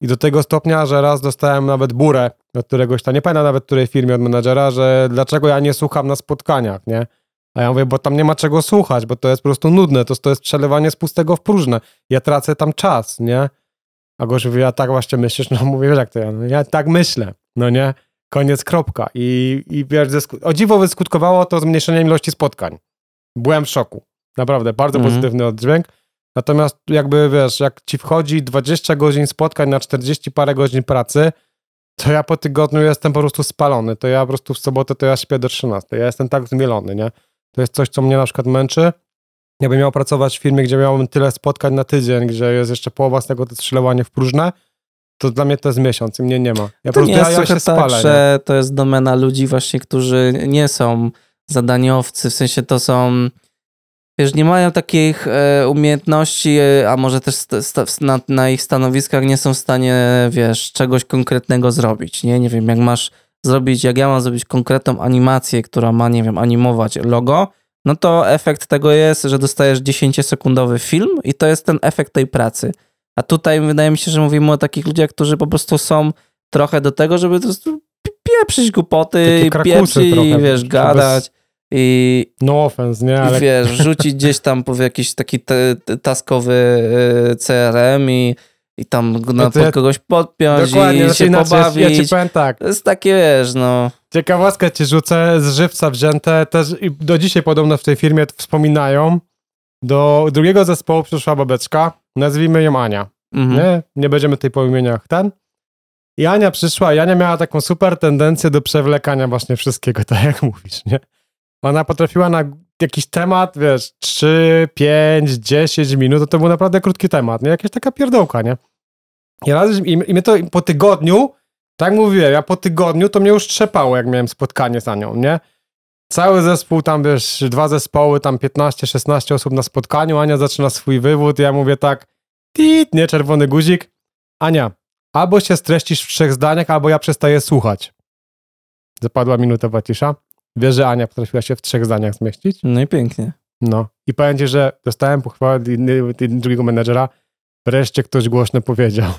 i do tego stopnia, że raz dostałem nawet burę od któregoś tam, nie pamiętam nawet której firmie od menadżera, że dlaczego ja nie słucham na spotkaniach, nie? A ja mówię, bo tam nie ma czego słuchać, bo to jest po prostu nudne, to, to jest przelewanie z pustego w próżne. Ja tracę tam czas, nie? A gość mówi, ja tak właśnie myślisz? No mówię, jak to ja? No, ja tak myślę, no nie? Koniec, kropka. I, i wiesz, o dziwo wyskutkowało to zmniejszeniem ilości spotkań. Byłem w szoku. Naprawdę, bardzo Mhm. pozytywny oddźwięk. Natomiast jakby, wiesz, jak ci wchodzi 20 godzin spotkań na 40 parę godzin pracy, to ja po tygodniu jestem po prostu spalony. To ja po prostu w sobotę to ja śpię do 13. Ja jestem tak zmielony, nie? To jest coś, co mnie na przykład męczy. Jakbym miał pracować w firmie, gdzie miałbym tyle spotkań na tydzień, gdzie jest jeszcze połowa z tego strzelowanie w próżne, to dla mnie to jest miesiąc i mnie nie ma. Ja po To prostu nie ja, jest ja trochę się tak, spalę. nie? że to jest domena ludzi właśnie, którzy nie są zadaniowcy, w sensie to są, wiesz, nie mają takich e, umiejętności, e, a może też na, na ich stanowiskach nie są w stanie, wiesz, czegoś konkretnego zrobić, nie? Nie wiem, jak masz zrobić, jak ja mam zrobić konkretną animację, która ma, nie wiem, animować logo, no to efekt tego jest, że dostajesz 10-sekundowy film i to jest ten efekt tej pracy. A tutaj wydaje mi się, że mówimy o takich ludziach, którzy po prostu są trochę do tego, żeby po prostu pi- pieprzyć głupoty, pieprzyć, i wiesz, bez- gadać i, No offense, nie? Ale wiesz, wrzucić gdzieś tam po jakiś taki te, taskowy y, CRM i, i tam na, No pod kogoś podpiąć dokładnie, i znaczy się inaczej, ja ci pobawić. powiem tak, To jest takie, wiesz, no... ciekawostkę ci rzucę, z żywca wzięte, też i do dzisiaj podobno w tej firmie wspominają, do drugiego zespołu przyszła babeczka, nazwijmy ją Ania. Mhm. Nie, nie będziemy tej po imieniach ten. I Ania przyszła i Ania miała taką super tendencję do przewlekania właśnie wszystkiego, tak jak mówisz, nie? Ona potrafiła na jakiś temat, wiesz, 3, 5, 10 minut, to, był naprawdę krótki temat, nie? Jakaś taka pierdołka, nie? I, raz, i, i mnie to po tygodniu, tak mówiłem, ja po tygodniu to mnie już trzepało, jak miałem spotkanie z Anią, nie? Cały zespół, tam wiesz, dwa zespoły, tam 15-16 osób na spotkaniu, Ania zaczyna swój wywód, ja mówię tak, tit, nie, czerwony guzik. Ania, albo się streścisz w trzech zdaniach, albo ja przestaję słuchać. Zapadła minutowa cisza. Wiesz, że Ania potrafiła się w trzech zdaniach zmieścić? No i pięknie. No. I powiem ci, że dostałem pochwałę drugiego menedżera. Wreszcie ktoś głośno powiedział.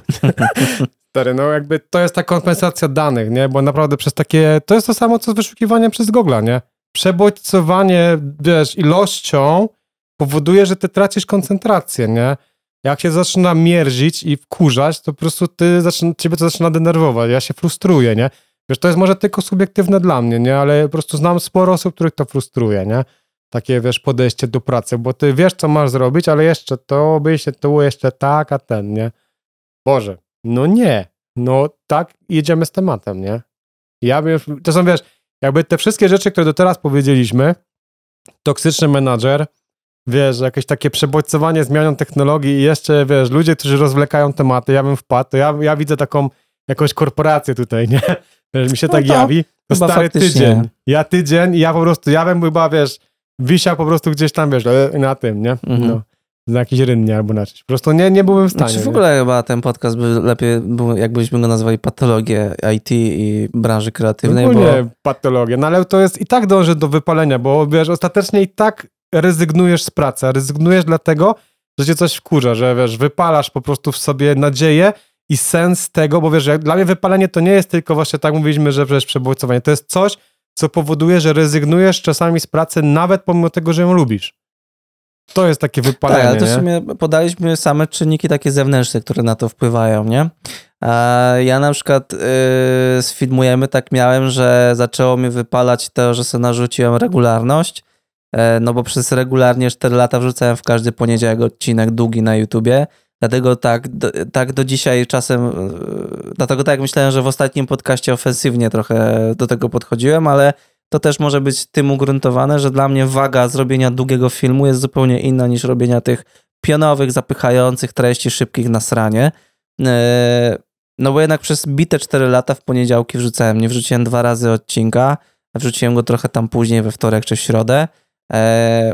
Stary, no jakby to jest ta kompensacja danych, nie? Bo naprawdę przez takie, to jest to samo, co z wyszukiwaniem przez Google'a, nie? Przebodźcowanie, wiesz, ilością powoduje, że ty tracisz koncentrację, nie? jak się zaczyna mierzić i wkurzać, to po prostu ty zaczyna, ciebie to zaczyna denerwować, ja się frustruję, nie? Wiesz, to jest może tylko subiektywne dla mnie, nie? Ale po prostu znam sporo osób, których to frustruje, nie? Takie, wiesz, podejście do pracy, bo ty wiesz, co masz zrobić, ale jeszcze to by się tu, jeszcze tak, a ten, nie? Boże, no nie, no tak jedziemy z tematem, nie? Ja bym, to są, wiesz, jakby te wszystkie rzeczy, które do teraz powiedzieliśmy, toksyczny menadżer, wiesz, jakieś takie przebodźcowanie zmianą technologii i jeszcze, wiesz, ludzie, którzy rozwlekają tematy, ja bym wpadł, to ja, ja widzę taką jakąś korporację tutaj, nie? Wiesz, mi się No tak to jawi, to stary faktycznie. tydzień, ja tydzień i ja po prostu, ja bym chyba, wiesz, wisiał po prostu gdzieś tam, wiesz, e, na tym, nie? Mhm. No, na jakiejś rynnie albo na czymś. Po prostu nie, nie byłbym w stanie. Znaczy w nie? ogóle chyba ten podcast by lepiej, był, jakbyśmy go nazwali patologię IT i branży kreatywnej, bo Ogólnie patologia, no ale to jest i tak dąży do wypalenia, bo wiesz, ostatecznie i tak rezygnujesz z pracy, rezygnujesz dlatego, że cię coś wkurza, że wiesz, wypalasz po prostu w sobie nadzieję i sens tego, bo wiesz, dla mnie wypalenie to nie jest tylko właśnie tak mówiliśmy, że przecież przebodźcowanie, to jest coś, co powoduje, że rezygnujesz czasami z pracy nawet pomimo tego, że ją lubisz. To jest takie wypalenie, Tak, ale to w sumie podaliśmy same czynniki takie zewnętrzne, które na to wpływają, nie? A ja na przykład yy, z Filmujemy tak miałem, że zaczęło mi wypalać to, że sobie narzuciłem regularność, e, no bo przez regularnie 4 lata wrzucałem w każdy poniedziałek odcinek długi na YouTubie, dlatego tak do, tak do dzisiaj czasem, yy, dlatego tak myślałem, że w ostatnim podcaście ofensywnie trochę do tego podchodziłem, ale to też może być tym ugruntowane, że dla mnie waga zrobienia długiego filmu jest zupełnie inna niż robienia tych pionowych, zapychających treści szybkich na sranie. E, No bo jednak przez bite 4 lata w poniedziałki wrzucałem. Nie wrzuciłem dwa razy odcinka, wrzuciłem go trochę tam później, we wtorek czy w środę. E,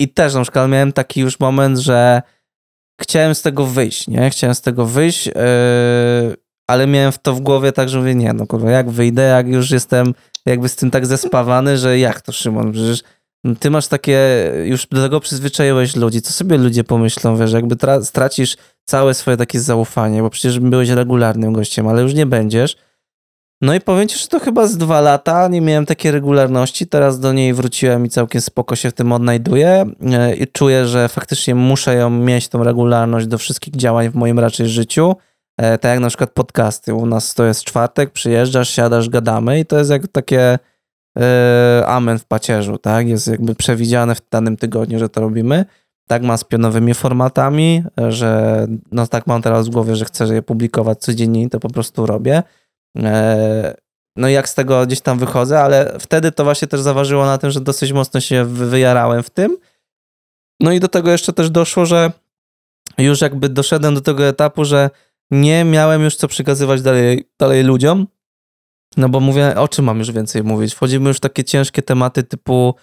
I też na przykład miałem taki już moment, że chciałem z tego wyjść, nie? Chciałem z tego wyjść, e, ale miałem w to w głowie tak, że mówię, nie, no kurwa, jak wyjdę, jak już jestem jakby z tym tak zespawany, że jak to Szymon, przecież ty masz takie, już do tego przyzwyczaiłeś ludzi, co sobie ludzie pomyślą, wiesz, jakby tra- stracisz całe swoje takie zaufanie, bo przecież byłeś regularnym gościem, ale już nie będziesz. No i powiem ci, że to chyba z dwa lata nie miałem takiej regularności, teraz do niej wróciłem i całkiem spoko się w tym odnajduję e, i czuję, że faktycznie muszę ją mieć, tą regularność do wszystkich działań w moim raczej życiu, E, tak jak na przykład podcasty, u nas to jest czwartek, przyjeżdżasz, siadasz, gadamy i to jest jak takie e, amen w pacierzu, tak? Jest jakby przewidziane w danym tygodniu, że to robimy. Tak mam z pionowymi formatami, że no tak mam teraz w głowie, że chcę je publikować codziennie i to po prostu robię. E, No i jak z tego gdzieś tam wychodzę, ale wtedy to właśnie też zaważyło na tym, że dosyć mocno się wy- wyjarałem w tym. No i do tego jeszcze też doszło, że już jakby doszedłem do tego etapu, że nie miałem już co przekazywać dalej, dalej ludziom, no bo mówię, o czym mam już więcej mówić? Wchodzimy już w takie ciężkie tematy typu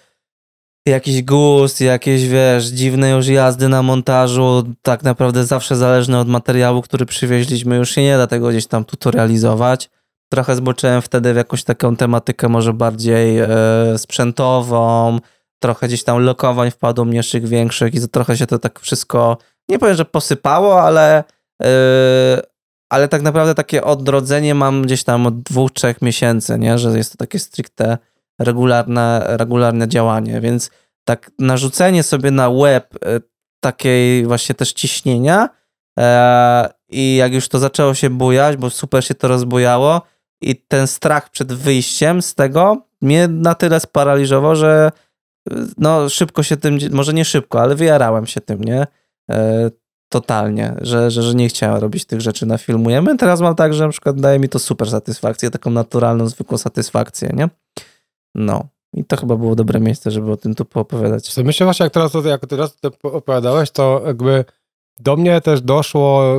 jakiś gust, jakieś, wiesz, dziwne już jazdy na montażu, tak naprawdę zawsze zależne od materiału, który przywieźliśmy, już się nie da tego gdzieś tam tutorializować. Trochę zboczyłem wtedy w jakąś taką tematykę może bardziej e, sprzętową, trochę gdzieś tam lokowań wpadło mniejszych, większych i to trochę się to tak wszystko, nie powiem, że posypało, ale Yy, ale tak naprawdę takie odrodzenie mam gdzieś tam od dwóch, trzech miesięcy, nie? że jest to takie stricte regularne, regularne działanie, więc tak narzucenie sobie na web e, takiej właśnie też ciśnienia e, i jak już to zaczęło się bujać, bo super się to rozbujało i ten strach przed wyjściem z tego mnie na tyle sparaliżował, że e, no szybko się tym, może nie szybko, ale wyjarałem się tym, nie? E, totalnie, że, że, że nie chciałem robić tych rzeczy na filmujemy. Teraz mam tak, że na przykład daje mi to super satysfakcję, taką naturalną, zwykłą satysfakcję, nie? No. I to chyba było dobre miejsce, żeby o tym tu poopowiadać. Myślę właśnie, jak teraz, jak teraz to opowiadałeś, to jakby do mnie też doszło,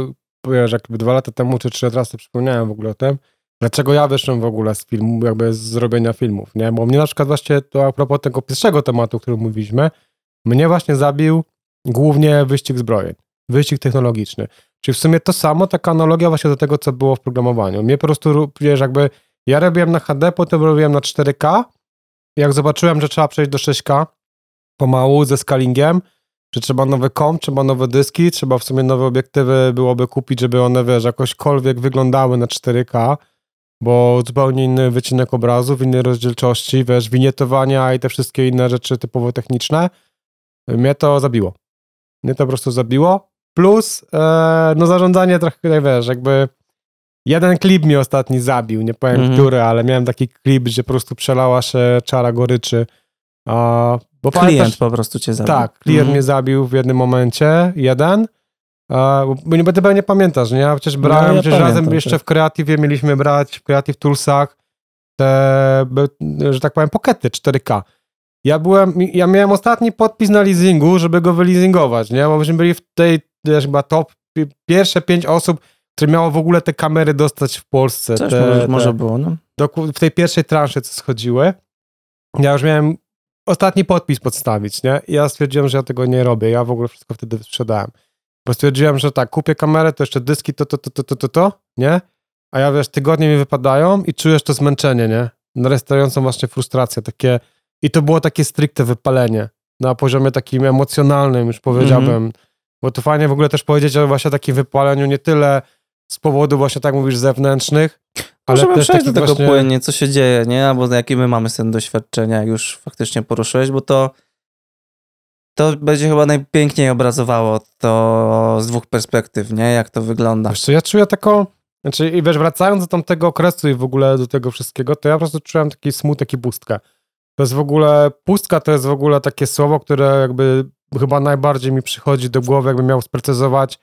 wiesz, jakby dwa lata temu, czy trzy razy przypomniałem w ogóle o tym, dlaczego ja wyszłem w ogóle z filmu, jakby z zrobienia filmów, nie? Bo mnie na przykład właśnie, to a propos tego pierwszego tematu, o którym mówiliśmy, mnie właśnie zabił głównie wyścig zbrojeń, wyścig technologiczny. Czyli w sumie to samo, taka analogia właśnie do tego, co było w programowaniu. Mnie po prostu, wiesz, jakby ja robiłem na HD, potem robiłem na 4K, jak zobaczyłem, że trzeba przejść do 6K pomału ze scalingiem, że trzeba nowy komp, trzeba nowe dyski, trzeba w sumie nowe obiektywy byłoby kupić, żeby one, wiesz, jakośkolwiek wyglądały na 4K, bo zupełnie inny wycinek obrazu, w innej rozdzielczości, wiesz, winietowania i te wszystkie inne rzeczy typowo techniczne. Mnie to zabiło. Mnie to po prostu zabiło Plus, e, no zarządzanie trochę, wiesz, jakby jeden klip mnie ostatni zabił, nie powiem Mhm. który, ale miałem taki klip, gdzie po prostu przelała się czara goryczy. A, bo Klient pamiętasz, po prostu cię zabił. tak, klient Mhm. mnie zabił w jednym momencie, jeden. Bo nie, ty pewnie nie pamiętasz, nie? Ja przecież No, brałem, ja przecież razem jeszcze tak. w Creative mieliśmy brać, w Creative Toolsach te, że tak powiem, pokety 4K. Ja byłem, ja miałem ostatni podpis na leasingu, żeby go wyleasingować, nie? Bo myśmy byli w tej, wiesz, chyba top, pi- pierwsze pięć osób, które miało w ogóle te kamery dostać w Polsce. Coś te, może, te, może było, no. doku- w tej pierwszej transzy, co schodziły. Ja już miałem ostatni podpis podstawić, nie? I ja stwierdziłem, że ja tego nie robię. Ja w ogóle wszystko wtedy sprzedałem. Bo stwierdziłem, że tak, kupię kamerę, to jeszcze dyski, to, to, to, to, to, to, to nie? A ja, wiesz, tygodnie mi wypadają i czujesz to zmęczenie, nie? Narastającą właśnie frustrację, takie... I to było takie stricte wypalenie. Na poziomie takim emocjonalnym, już powiedziałbym. Bo to fajnie w ogóle też powiedzieć o właśnie takim wypaleniu, nie tyle z powodu właśnie, tak mówisz, zewnętrznych, ale Możemy też przejść do tego właśnie... płynnie, co się dzieje, nie? Albo jakie my mamy z tym doświadczenia, jak już faktycznie poruszyłeś, bo to to będzie chyba najpiękniej obrazowało to z dwóch perspektyw, nie? Jak to wygląda. Wiesz co, ja czuję taką, znaczy i wiesz, wracając do tamtego okresu i w ogóle do tego wszystkiego, to ja po prostu czułem taki smutek i pustkę. To jest w ogóle, pustka to jest w ogóle takie słowo, które jakby chyba najbardziej mi przychodzi do głowy, jakbym miał sprecyzować,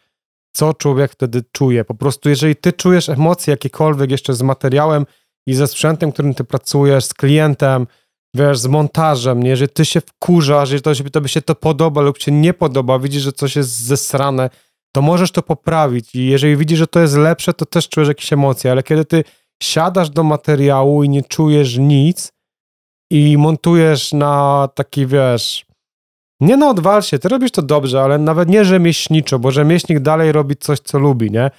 co człowiek wtedy czuje. Po prostu jeżeli ty czujesz emocje jakiekolwiek jeszcze z materiałem i ze sprzętem, którym ty pracujesz, z klientem, wiesz, z montażem, nie? jeżeli ty się wkurzasz, jeżeli to, tobie się to podoba lub się nie podoba, widzisz, że coś jest zesrane, to możesz to poprawić i jeżeli widzisz, że to jest lepsze, to też czujesz jakieś emocje, ale kiedy ty siadasz do materiału i nie czujesz nic i montujesz na taki, wiesz, nie no odwal ty robisz to dobrze, ale nawet nie rzemieślniczo, bo rzemieślnik dalej robi coś, co lubi, nie?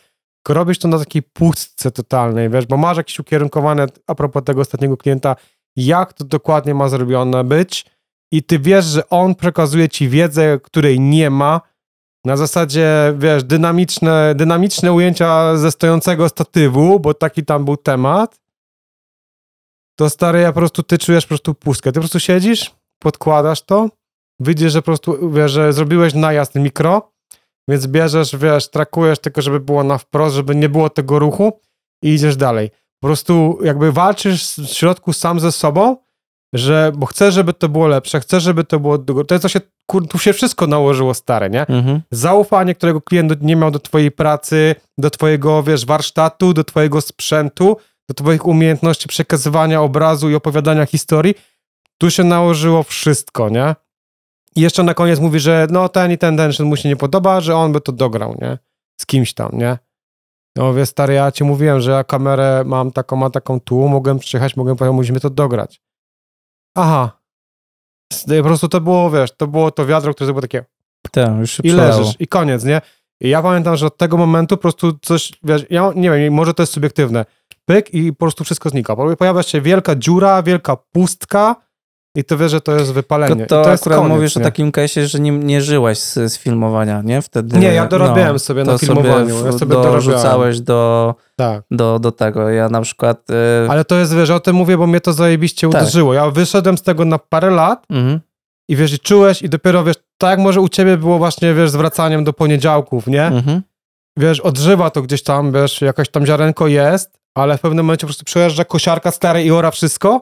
Robisz to na takiej pustce totalnej, wiesz, bo masz jakieś ukierunkowane, a propos tego ostatniego klienta, jak to dokładnie ma zrobione być i ty wiesz, że on przekazuje ci wiedzę, której nie ma, na zasadzie, wiesz, dynamiczne, dynamiczne ujęcia ze stojącego statywu, bo taki tam był temat, to stary, ja po prostu, ty czujesz po prostu pustkę. Ty po prostu siedzisz, podkładasz to, widzisz, że po prostu, wiesz, że zrobiłeś najazd mikro, więc bierzesz, wiesz, trakujesz tylko, żeby było na wprost, żeby nie było tego ruchu i idziesz dalej. Po prostu jakby walczysz w środku sam ze sobą, że, bo chcesz, żeby to było lepsze, chcesz, żeby to było. To jest to się, kur, tu się wszystko nałożyło stare, nie? Mhm. zaufanie, którego klient nie miał do twojej pracy, do twojego, wiesz, warsztatu, do twojego sprzętu, do twoich umiejętności przekazywania obrazu i opowiadania historii. Tu się nałożyło wszystko, nie? I jeszcze na koniec mówi, że no ten i ten, ten mu się nie podoba, że on by to dograł, nie? Z kimś tam, nie? No wie stary, ja ci mówiłem, że ja kamerę mam taką, mam taką tu, mogłem przyjechać, mogłem powiedzieć, musimy to dograć. Aha. Po prostu to było, wiesz, to było to wiadro, które było takie Tak, już się i przelało. leżysz, i koniec, nie? I ja pamiętam, że od tego momentu po prostu coś, wiesz, ja nie wiem, może to jest subiektywne, pyk i po prostu wszystko znika. Pojawia się wielka dziura, wielka pustka i to wiesz, że to jest wypalenie. Tylko I to, to jest koniec, mówisz nie? o takim case'ie, że nie, nie żyłeś z, z filmowania, nie? Wtedy... Nie, ja dorabiałem no, sobie na filmowaniu, Sobie ja w- sobie dorabiałem. dorzucałeś do, Tak. do, do tego. Ja na przykład... y, Ale to jest, wiesz, o tym mówię, bo mnie to zajebiście Tak. uderzyło. Ja wyszedłem z tego na parę lat mhm. i wiesz, i czułeś i dopiero, wiesz, tak może u ciebie było właśnie, wiesz, zwracaniem do poniedziałków, nie? Mhm. wiesz, odżywa to gdzieś tam, wiesz, jakaś tam ziarenko jest, ale w pewnym momencie po prostu przejeżdża kosiarka stare i ora wszystko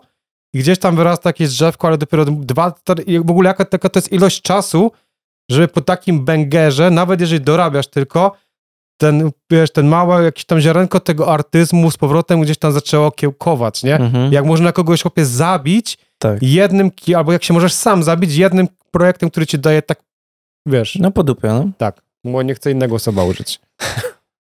i gdzieś tam wyrasta jakieś drzewko, ale dopiero dwa, i w ogóle jaka, jaka to jest ilość czasu, żeby po takim bęgerze, nawet jeżeli dorabiasz tylko, ten, wiesz, ten małe jakieś tam ziarenko tego artyzmu z powrotem gdzieś tam zaczęło kiełkować, nie? Mhm. Jak można kogoś chłopie zabić Tak. jednym, albo jak się możesz sam zabić jednym projektem, który ci daje tak, wiesz, No po dupie, no. tak, bo nie chcę innego słowa użyć.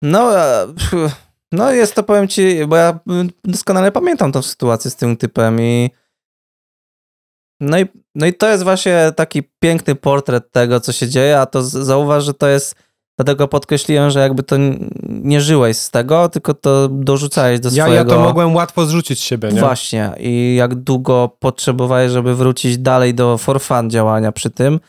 No, pff, no jest to, powiem ci, bo ja mm, doskonale pamiętam tą sytuację z tym typem i no i, no i to jest właśnie taki piękny portret tego, co się dzieje, a to zauważ, że to jest, dlatego podkreśliłem, że jakby to nie żyłeś z tego, tylko to dorzucałeś do Ja, swojego... ja to mogłem łatwo zrzucić z siebie, nie? Właśnie. I jak długo potrzebowałeś, żeby wrócić dalej do for fun działania przy tym.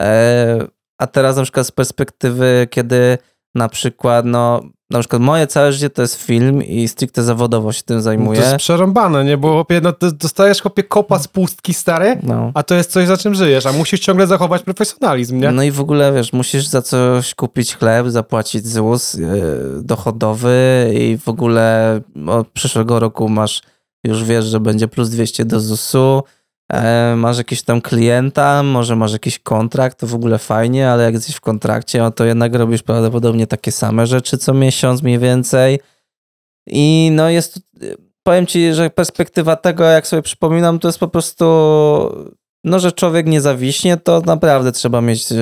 E, a teraz na przykład z perspektywy, kiedy na przykład, no, na przykład moje całe życie to jest film i stricte zawodowo się tym To zajmuję. jest przerąbane, nie? Bo chłopie, no, to dostajesz chłopie kopa z pustki, stary, No. a to jest coś, za czym żyjesz, a musisz ciągle zachować profesjonalizm, nie? No i w ogóle, wiesz, musisz za coś kupić chleb, zapłacić ZUS yy, dochodowy i w ogóle od przyszłego roku masz, już wiesz, że będzie plus 200 do ZUS-u, masz jakiś tam klienta, może masz jakiś kontrakt, to w ogóle fajnie, ale jak jesteś w kontrakcie, no to jednak robisz prawdopodobnie takie same rzeczy co miesiąc mniej więcej i no jest, powiem ci, że perspektywa tego, jak sobie przypominam, to jest po prostu no, że człowiek nie zawiśnie, to naprawdę trzeba mieć e,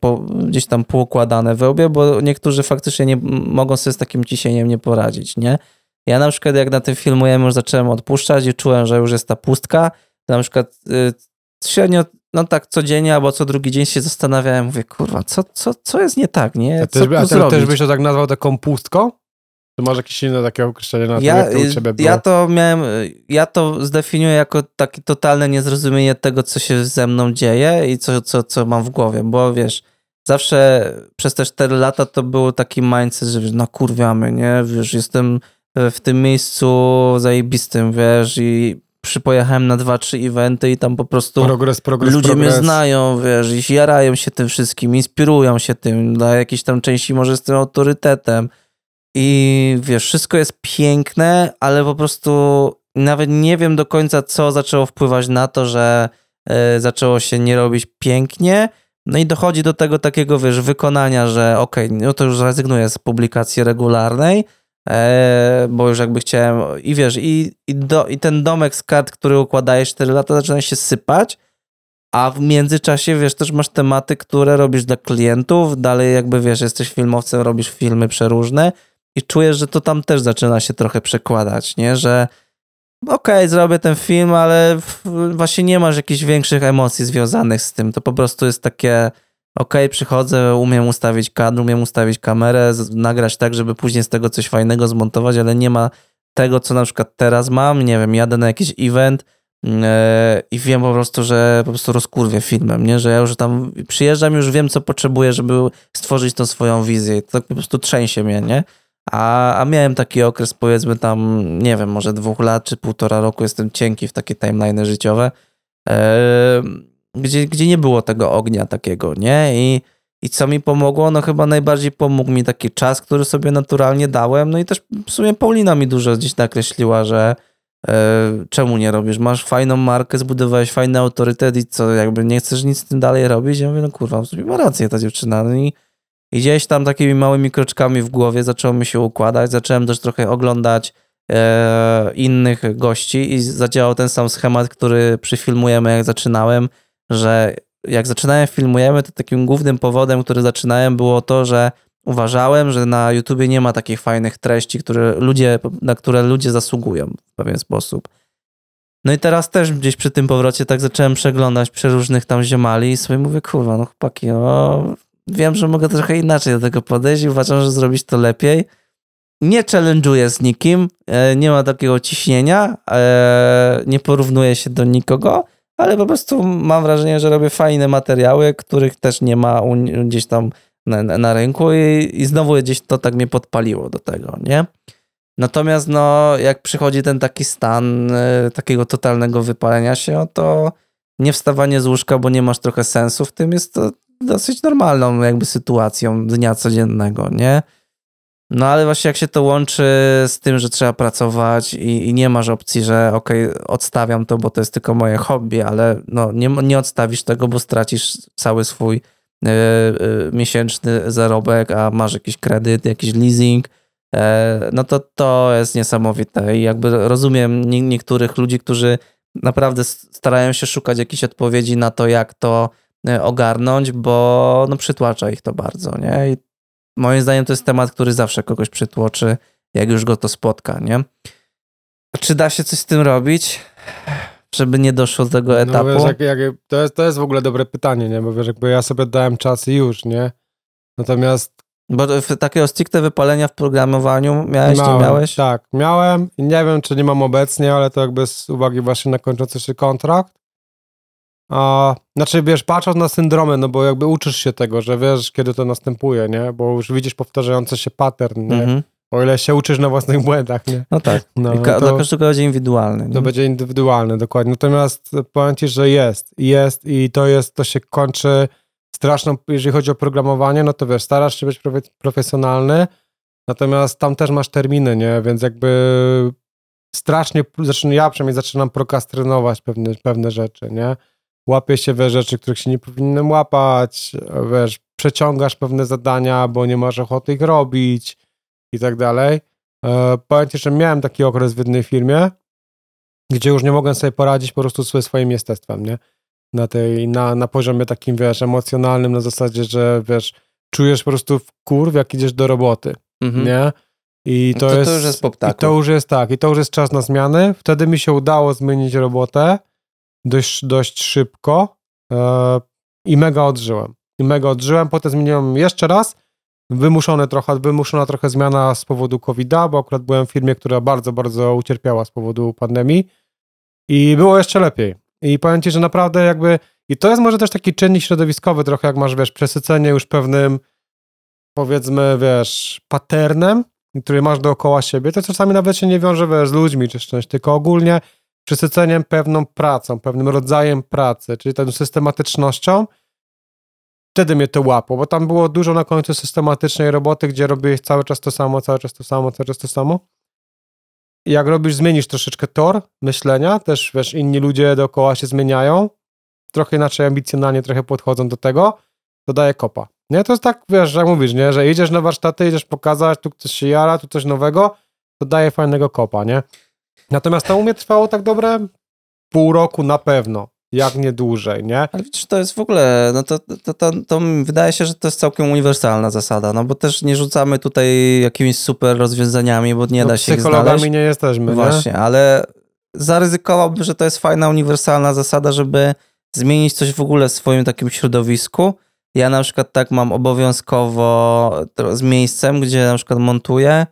po, gdzieś tam poukładane we łbie, bo niektórzy faktycznie nie mogą sobie z takim ciśnieniem nie poradzić, nie? Ja na przykład jak na tym filmujemy już zacząłem odpuszczać i czułem, że już jest ta pustka, na przykład y, średnio, no tak codziennie albo co drugi dzień się zastanawiałem, mówię, kurwa, co, co, co jest nie tak, nie? A Co a też, zrobić? też byś to tak nazwał taką pustką? Czy masz jakieś inne takie określenie na to, Ja, jak to u ciebie było? ja to miałem, ja to zdefiniuję jako takie totalne niezrozumienie tego, co się ze mną dzieje i co, co, co mam w głowie, bo wiesz, zawsze przez te 4 lata to był taki mindset, że wiesz, no kurwiamy, nie, wiesz, jestem w tym miejscu zajebistym, wiesz, i przypojechałem na dwa, trzy eventy i tam po prostu ludzie mnie znają, wiesz, i jarają się tym wszystkim, inspirują się tym, dla jakiejś tam części może jestem autorytetem. I wiesz, wszystko jest piękne, ale po prostu nawet nie wiem do końca, co zaczęło wpływać na to, że e, zaczęło się nie robić pięknie, no i dochodzi do tego takiego, wiesz, wykonania, że okej, no to już rezygnuję z publikacji regularnej, bo już jakby chciałem i wiesz, i, i, do, i ten domek z kart, który układajesz 4 lata, zaczyna się sypać, a w międzyczasie, wiesz, też masz tematy, które robisz dla klientów, dalej jakby, wiesz, jesteś filmowcem, robisz filmy przeróżne i czujesz, że to tam też zaczyna się trochę przekładać, nie, że okej, zrobię ten film, ale właśnie nie masz jakichś większych emocji związanych z tym, to po prostu jest takie okej, przychodzę, umiem ustawić kadr, umiem ustawić kamerę, nagrać tak, żeby później z tego coś fajnego zmontować, ale nie ma tego, co na przykład teraz mam, nie wiem, jadę na jakiś event, e, i wiem po prostu, że po prostu rozkurwię filmem, nie? Że ja już tam przyjeżdżam, już wiem, co potrzebuję, żeby stworzyć tą swoją wizję. To tak po prostu trzęsie mnie, nie? A, a miałem taki okres, powiedzmy tam, nie wiem, może dwóch lat czy półtora roku, jestem cienki w takie timeline życiowe, e, gdzie, gdzie nie było tego ognia takiego, nie? I, I co mi pomogło? No chyba najbardziej pomógł mi taki czas, który sobie naturalnie dałem, no i też w sumie Paulina mi dużo gdzieś nakreśliła, że e, czemu nie robisz? Masz fajną markę, zbudowałeś fajny autorytet i co, jakby nie chcesz nic z tym dalej robić? Ja mówię, no kurwa, w sumie ma rację ta dziewczyna. No i, i gdzieś tam takimi małymi kroczkami w głowie zaczęło mi się układać, zacząłem też trochę oglądać e, innych gości i zadziałał ten sam schemat, który przy filmujemy jak zaczynałem, że jak zaczynałem filmujemy, to takim głównym powodem, który zaczynałem było to, że uważałem, że na YouTubie nie ma takich fajnych treści, które ludzie, na które ludzie zasługują w pewien sposób. No i teraz też gdzieś przy tym powrocie tak zacząłem przeglądać przeróżnych tam ziomali i sobie mówię, kurwa, no chłopaki, no, wiem, że mogę trochę inaczej do tego podejść i uważam, że zrobić to lepiej. Nie challenge'uję z nikim, e, nie ma takiego ciśnienia, e, nie porównuję się do nikogo, ale po prostu mam wrażenie, że robię fajne materiały, których też nie ma gdzieś tam na, na rynku i, i znowu gdzieś to tak mnie podpaliło do tego, nie? Natomiast no, jak przychodzi ten taki stan e, takiego totalnego wypalenia się, to nie wstawanie z łóżka, bo nie masz trochę sensu w tym, jest to dosyć normalną jakby sytuacją dnia codziennego, nie? No ale właśnie jak się to łączy z tym, że trzeba pracować i, i nie masz opcji, że okej, odstawiam to, bo to jest tylko moje hobby, ale no nie, nie odstawisz tego, bo stracisz cały swój e, e, miesięczny zarobek, a masz jakiś kredyt, jakiś leasing, e, no to to jest niesamowite i jakby rozumiem nie, niektórych ludzi, którzy naprawdę starają się szukać jakichś odpowiedzi na to, jak to e, ogarnąć, bo no przytłacza ich to bardzo, nie? I moim zdaniem to jest temat, który zawsze kogoś przytłoczy, jak już go to spotka, nie? Czy da się coś z tym robić, żeby nie doszło do tego etapu? No, wiesz, jak, jak, to, jest, to jest w ogóle dobre pytanie, nie? Bo wiesz, jakby ja sobie dałem czas i już, nie? Natomiast Bo takiego stricte wypalenia w programowaniu miałeś, miałem, nie miałeś? Tak, miałem nie wiem, czy nie mam obecnie, ale to jakby z uwagi właśnie na kończący się kontrakt. A, znaczy, wiesz, patrząc na syndromy, no bo jakby uczysz się tego, że wiesz, kiedy to następuje, nie? Bo już widzisz powtarzający się pattern, nie? Mhm. O ile się uczysz na własnych błędach, nie? No tak. No, I ka- to- Dla każdego będzie indywidualny. To nie? będzie indywidualne, dokładnie. Natomiast powiem ci, że jest, jest i to jest, to się kończy straszną, jeżeli chodzi o programowanie, no to wiesz, starasz się być profe- profesjonalny, natomiast tam też masz terminy, nie? Więc jakby strasznie, zresztą ja przynajmniej zaczynam prokrastynować pewne, pewne rzeczy, nie? Łapię się we rzeczy, których się nie powinienem łapać, wiesz, przeciągasz pewne zadania, bo nie masz ochoty ich robić i tak dalej. E, powiem ci, że miałem taki okres w jednej firmie, gdzie już nie mogłem sobie poradzić po prostu ze swoim jestestwem, nie? Na tej, na, na poziomie takim, wiesz, emocjonalnym, na zasadzie, że, wiesz, czujesz po prostu w kurw, jak idziesz do roboty, Mhm. nie? I to, To- to jest, już jest I to już jest tak, i to już jest czas na zmiany. Wtedy mi się udało zmienić robotę dość, dość szybko e, i mega odżyłem. I mega odżyłem, potem zmieniłem jeszcze raz, wymuszone trochę, wymuszona trochę zmiana z powodu COVID-a, bo akurat byłem w firmie, która bardzo, bardzo ucierpiała z powodu pandemii i było jeszcze lepiej. I powiem ci, że naprawdę jakby, i to jest może też taki czynnik środowiskowy trochę, jak masz, wiesz, przesycenie już pewnym, powiedzmy, wiesz, patternem, który masz dookoła siebie, to czasami nawet się nie wiąże, wiesz, z ludźmi czy z czymś, tylko ogólnie przesyceniem pewną pracą, pewnym rodzajem pracy, czyli tą systematycznością, wtedy mnie to łapło, bo tam było dużo na końcu systematycznej roboty, gdzie robiłeś cały czas to samo, cały czas to samo, cały czas to samo. I jak robisz, zmienisz troszeczkę tor myślenia, też wiesz, inni ludzie dookoła się zmieniają, trochę inaczej ambicjonalnie trochę podchodzą do tego, to daje kopa. Nie, to jest tak, wiesz, jak mówisz, nie, że idziesz na warsztaty, idziesz pokazać, tu ktoś się jara, tu coś nowego, to daje fajnego kopa, nie? Natomiast to u mnie trwało tak dobre pół roku na pewno, jak nie dłużej, nie? Ale widzisz, to jest w ogóle, no to, to, to, to wydaje się, że to jest całkiem uniwersalna zasada, no bo też nie rzucamy tutaj jakimiś super rozwiązaniami, bo nie no, da się ich psychologami znaleźć. nie jesteśmy, nie? Właśnie, ale zaryzykowałbym, że to jest fajna, uniwersalna zasada, żeby zmienić coś w ogóle w swoim takim środowisku. Ja na przykład tak mam obowiązkowo z miejscem, gdzie na przykład montuję.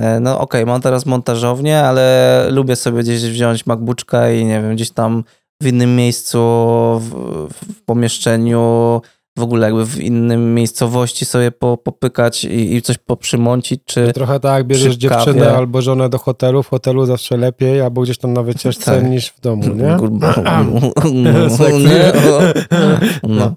E, No okej, mam teraz montażownię, ale lubię sobie gdzieś wziąć MacBooka i nie wiem, gdzieś tam w innym miejscu, w, w pomieszczeniu, w ogóle jakby w innym miejscowości sobie po, popykać i, i coś poprzymącić, czy... Trochę tak, bierzesz przy kawie. dziewczynę albo żonę do hotelu, w hotelu zawsze lepiej, albo gdzieś tam na wycieczce Tak. niż w domu, nie? Sexy. Nie, o, no.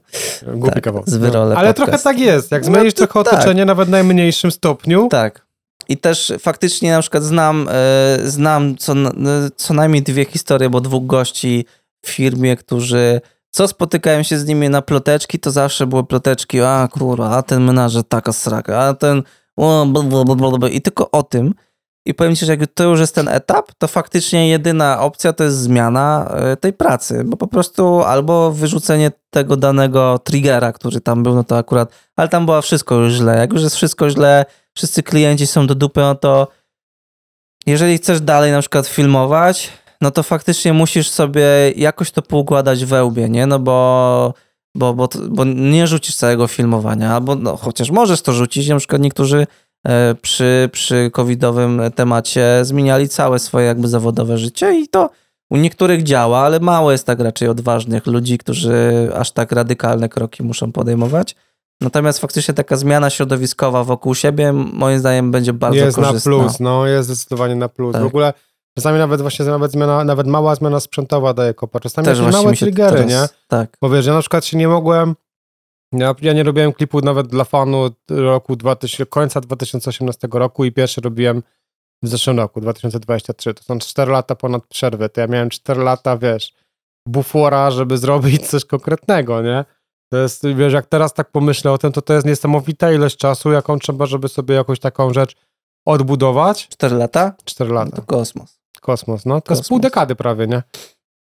Głupi Tak, kawał. z wyrole No. Ale trochę tak jest, jak No zmienisz to trochę tak. otoczenie, nawet w najmniejszym stopniu, Tak. I też faktycznie na przykład znam, e, znam co, e, co najmniej dwie historie, bo dwóch gości w firmie, którzy co spotykałem się z nimi na ploteczki, to zawsze były ploteczki, a kurwa, a ten menażer taka sraka, a ten i tylko o tym. I powiem ci, że jak to już jest ten etap, to faktycznie jedyna opcja to jest zmiana e, tej pracy, bo po prostu albo wyrzucenie tego danego triggera, który tam był, no to akurat, ale tam było wszystko już źle. Jak już jest wszystko źle, wszyscy klienci są do dupy, no to jeżeli chcesz dalej na przykład filmować, no to faktycznie musisz sobie jakoś to poukładać we łbie, nie? No bo, bo, bo, bo nie rzucisz całego filmowania, albo no, chociaż możesz to rzucić, na przykład niektórzy przy, przy covidowym temacie zmieniali całe swoje jakby zawodowe życie i to u niektórych działa, ale mało jest tak raczej odważnych ludzi, którzy aż tak radykalne kroki muszą podejmować. Natomiast faktycznie taka zmiana środowiskowa wokół siebie, moim zdaniem, będzie bardzo jest na korzystna. plus, no jest zdecydowanie na plus. Tak. W ogóle czasami nawet właśnie nawet zmiana, nawet mała zmiana sprzętowa daje kopa. Czasami Też małe triggery, teraz, nie? Tak. Bo wiesz, ja na przykład się nie mogłem, ja, ja nie robiłem klipu nawet dla fanu roku 2000, końca 2018 roku i pierwszy robiłem w zeszłym roku, 2023. To są 4 lata ponad przerwy. To ja miałem 4 lata, wiesz, bufora, żeby zrobić coś konkretnego, nie? To jest, wiesz, jak teraz tak pomyślę o tym, to to jest niesamowita ilość czasu, jaką trzeba, żeby sobie jakąś taką rzecz odbudować. Cztery lata? 4 No lata. to kosmos. Kosmos, no. To jest Kosmos. pół dekady prawie, nie?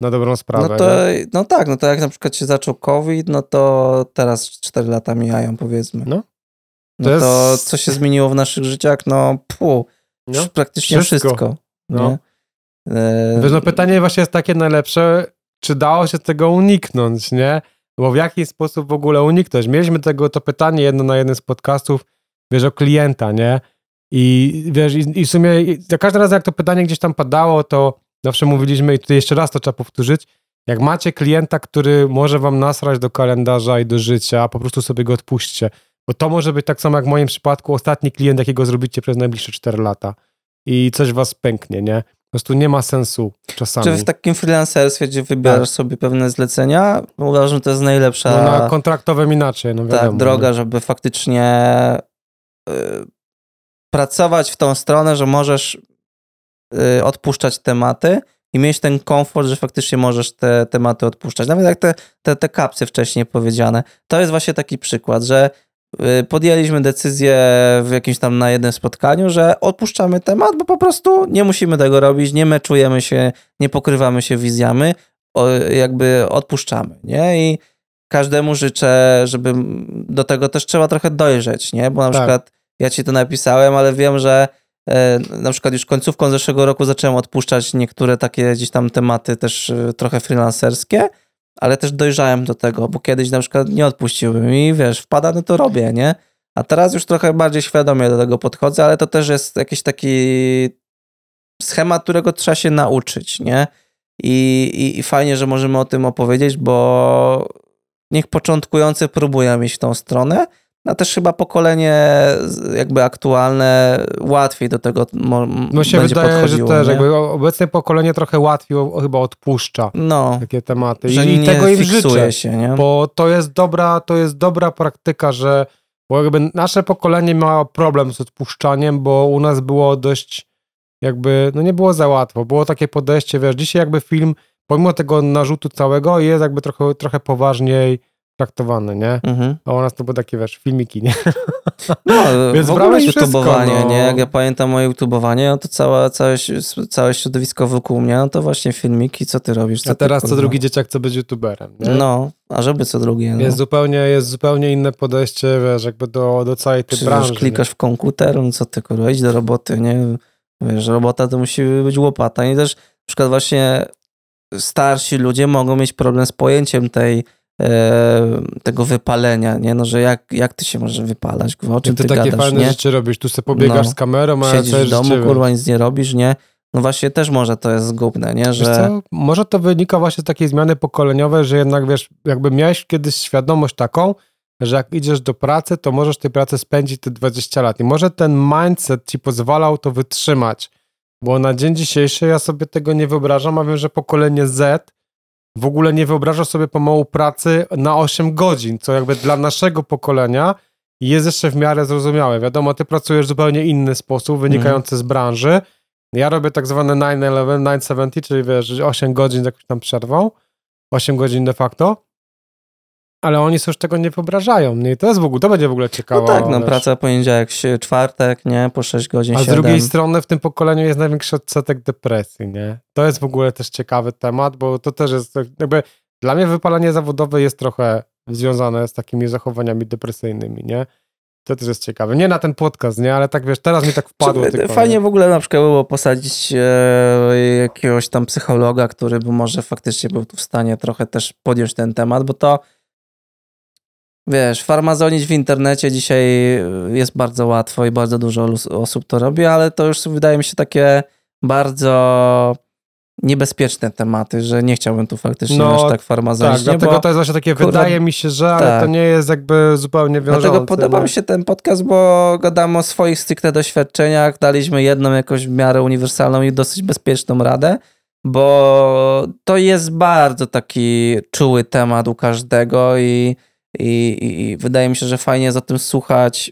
Na dobrą sprawę. No to, nie? no tak, no to jak na przykład się zaczął COVID, no to teraz cztery lata mijają, powiedzmy. No. No To to, jest- co się zmieniło w naszych życiach, no pu, No. praktycznie Wszystko. wszystko. No. E, Wiesz, no pytanie właśnie jest takie najlepsze, czy dało się tego uniknąć, nie? Bo w jaki sposób w ogóle uniknąć? Mieliśmy tego to pytanie jedno na jednym z podcastów, wiesz, o klienta, nie? I wiesz, i, i w sumie i za każdym razem jak to pytanie gdzieś tam padało, to zawsze mówiliśmy, i tutaj jeszcze raz to trzeba powtórzyć, Jak macie klienta, który może wam nasrać do kalendarza i do życia, po prostu sobie go odpuśćcie. Bo to może być tak samo jak w moim przypadku ostatni klient, jakiego zrobicie przez najbliższe 4 lata i coś was pęknie, nie? Po prostu nie ma sensu czasami. Czy w takim freelancerstwie, gdzie wybierasz Tak. sobie pewne zlecenia, uważam, że to jest najlepsza No na kontraktowym inaczej, no wiadomo. tak, droga, nie? żeby faktycznie y, pracować w tą stronę, że możesz odpuszczać tematy i mieć ten komfort, że faktycznie możesz te tematy odpuszczać. Nawet jak te, te, te kapsy wcześniej powiedziane. To jest właśnie taki przykład, że y, podjęliśmy decyzję w jakimś tam na jednym spotkaniu, że odpuszczamy temat, bo po prostu nie musimy tego robić, nie meczujemy się, nie pokrywamy się wizjami, jakby odpuszczamy, nie? I każdemu życzę, żeby do tego też trzeba trochę dojrzeć, nie? Bo na Tak. przykład ja ci to napisałem, ale wiem, że na przykład już końcówką zeszłego roku zacząłem odpuszczać niektóre takie gdzieś tam tematy też e, trochę freelancerskie, ale też dojrzałem do tego, bo kiedyś na przykład nie odpuściłbym i wiesz, wpada, no to robię, nie? A teraz już trochę bardziej świadomie do tego podchodzę, ale to też jest jakiś taki schemat, którego trzeba się nauczyć, nie? I, i, I fajnie, że możemy o tym opowiedzieć, bo niech początkujący próbują w tą stronę, a też chyba pokolenie jakby aktualne łatwiej do tego mo- No się będzie wydaje, że podchodziło. też nie? jakby obecne pokolenie trochę łatwiej chyba odpuszcza No, takie tematy. że I, i tego im życzę. się, nie? Bo to jest dobra, to jest dobra praktyka, że bo jakby nasze pokolenie miało problem z odpuszczaniem, bo u nas było dość jakby, no nie było za łatwo. Było takie podejście, wiesz, dzisiaj jakby film, pomimo tego narzutu całego, jest jakby trochę, trochę poważniej traktowany, nie? Mhm. A u nas to były takie, wiesz, filmiki, nie? No, Więc w ogóle brałeś wszystko, no. nie? Jak ja pamiętam moje YouTubeowanie, no to całe, całe, całe środowisko wokół mnie, no to właśnie filmiki, co ty robisz? Co A ty, teraz co kurwa? drugi dzieciak chce być youtuberem, nie? No, a żeby co drugie, no. Jest zupełnie, jest zupełnie inne podejście, wiesz, jakby do, do całej tej Czy branży. wiesz, klikasz w komputer, no co ty kurwa, idź do roboty, nie? Wiesz, robota to musi być łopata. I też na przykład właśnie starsi ludzie mogą mieć problem z pojęciem tej tego wypalenia, nie? No, że jak, jak ty się możesz wypalać, kurwa, o Nie? czym Ty ty, takie gadasz, fajne nie? rzeczy robisz, tu sobie pobiegasz No. z kamerą, a Siedzisz w domu, życie, kurwa, nic nie robisz, nie? No właśnie też może to jest zgubne, nie? Że może to wynika właśnie z takiej zmiany pokoleniowej, że jednak wiesz, jakby miałeś kiedyś świadomość taką, że jak idziesz do pracy, to możesz tej pracy spędzić te 20 lat. I może ten mindset ci pozwalał to wytrzymać. Bo na dzień dzisiejszy ja sobie tego nie wyobrażam, a wiem, że pokolenie Z w ogóle nie wyobraża sobie pomału pracy na 8 godzin, co jakby dla naszego pokolenia jest jeszcze w miarę zrozumiałe. Wiadomo, ty pracujesz w zupełnie inny sposób, wynikający z branży. Ja robię tak zwane 9-11, 970, czyli wiesz, 8 godzin z jakąś tam przerwą, 8 godzin de facto, ale oni sobie już tego nie wyobrażają. Nie? I to jest w ogóle, to będzie w ogóle ciekawe. no tak, no praca poniedziałek, czwartek, nie? Po 6 godzin, A z 7. drugiej strony w tym pokoleniu jest największy odsetek depresji, nie? To jest w ogóle też ciekawy temat, bo to też jest tak, jakby dla mnie wypalenie zawodowe jest trochę związane z takimi zachowaniami depresyjnymi, nie? To też jest ciekawe. Nie na ten podcast, nie? Ale tak wiesz, teraz mi tak wpadło Czy- tylko. Fajnie nie? w ogóle na przykład było posadzić e, jakiegoś tam psychologa, który by może faktycznie był tu w stanie trochę też podjąć ten temat, bo to wiesz, farmazonić w internecie dzisiaj jest bardzo łatwo i bardzo dużo osób to robi, ale to już wydaje mi się takie bardzo niebezpieczne tematy, że nie chciałbym tu faktycznie No, aż tak Tak, farmazonić, nie? dlatego bo to jest właśnie takie, kurwa, wydaje mi się, że, ale tak. to nie jest jakby zupełnie wiążące. Dlatego podoba nie? mi się ten podcast, bo gadamy o swoich stricte doświadczeniach, daliśmy jedną jakąś w miarę uniwersalną i dosyć bezpieczną radę, bo to jest bardzo taki czuły temat u każdego i, i, i- i wydaje mi się, że fajnie o tym słuchać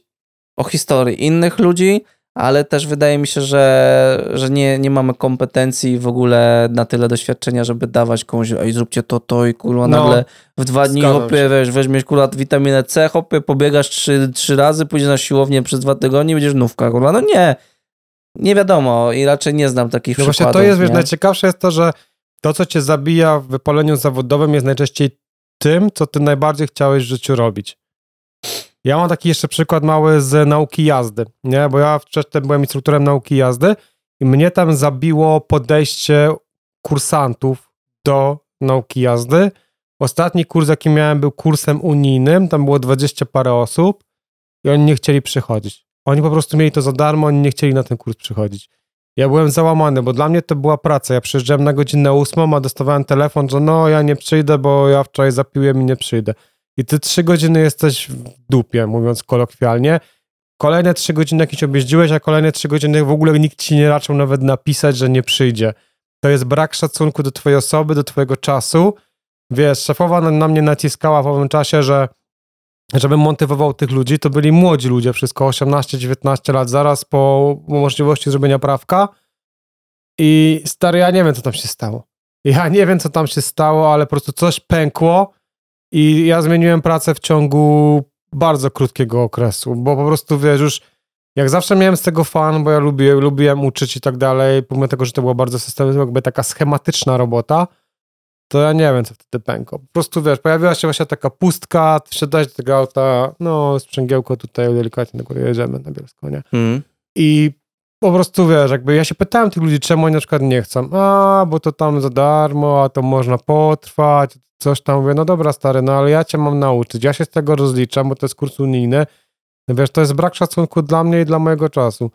o historii innych ludzi, ale też wydaje mi się, że, że nie, nie mamy kompetencji w ogóle na tyle doświadczenia, żeby dawać komuś, ej zróbcie to, to i kurwa No, nagle w dwa dni hopie, wiesz, weźmiesz kurwa witaminę C, hopie, pobiegasz trzy, trzy razy, pójdziesz na siłownię przez dwa tygodnie i będziesz nówka, kurwa. No nie, nie wiadomo i raczej nie znam takich No właśnie przykładów. to jest, wiesz, nie? najciekawsze jest to, że to, co cię zabija w wypaleniu zawodowym jest najczęściej tym, co ty najbardziej chciałeś w życiu robić. Ja mam taki jeszcze przykład mały z nauki jazdy, nie? Bo ja wcześniej byłem instruktorem nauki jazdy i mnie tam zabiło podejście kursantów do nauki jazdy. Ostatni kurs, jaki miałem, był kursem unijnym, tam było 20 parę osób i oni nie chcieli przychodzić. Oni po prostu mieli to za darmo, oni nie chcieli na ten kurs przychodzić. Ja byłem załamany, bo dla mnie to była praca. Ja przyjeżdżałem na godzinę ósmą, a dostawałem telefon, że no ja nie przyjdę, bo ja wczoraj zapiłem i nie przyjdę. I ty trzy godziny jesteś w dupie, mówiąc kolokwialnie. Kolejne trzy godziny jakieś objeździłeś, a kolejne trzy godziny w ogóle nikt ci nie raczył nawet napisać, że nie przyjdzie. To jest brak szacunku do twojej osoby, do twojego czasu. Wiesz, szefowa na, mnie naciskała w owym czasie, że żebym motywował tych ludzi, to byli młodzi ludzie, wszystko 18-19 lat, zaraz po możliwości zrobienia prawka. I stary, ja nie wiem, co tam się stało. Ja nie wiem, co tam się stało, ale po prostu coś pękło i ja zmieniłem pracę w ciągu bardzo krótkiego okresu, bo po prostu, wiesz, już jak zawsze miałem z tego fan, bo ja lubię, lubiłem uczyć i tak dalej, pomimo tego, że to była bardzo systematyczna, jakby taka schematyczna robota, to ja nie wiem, co wtedy pękło. Po prostu, wiesz, pojawiła się właśnie taka pustka, wsiadałeś do tego auta, no, sprzęgiełko tutaj delikatnie do góry jedziemy na Bielsko, nie? Mm. I po prostu, wiesz, jakby ja się pytałem tych ludzi, czemu oni na przykład nie chcą. A, bo to tam za darmo, a to można potrwać, coś tam. Mówię, no dobra, stary, no ale ja cię mam nauczyć. Ja się z tego rozliczam, bo to jest kurs unijny. Wiesz, to jest brak szacunku dla mnie i dla mojego czasu.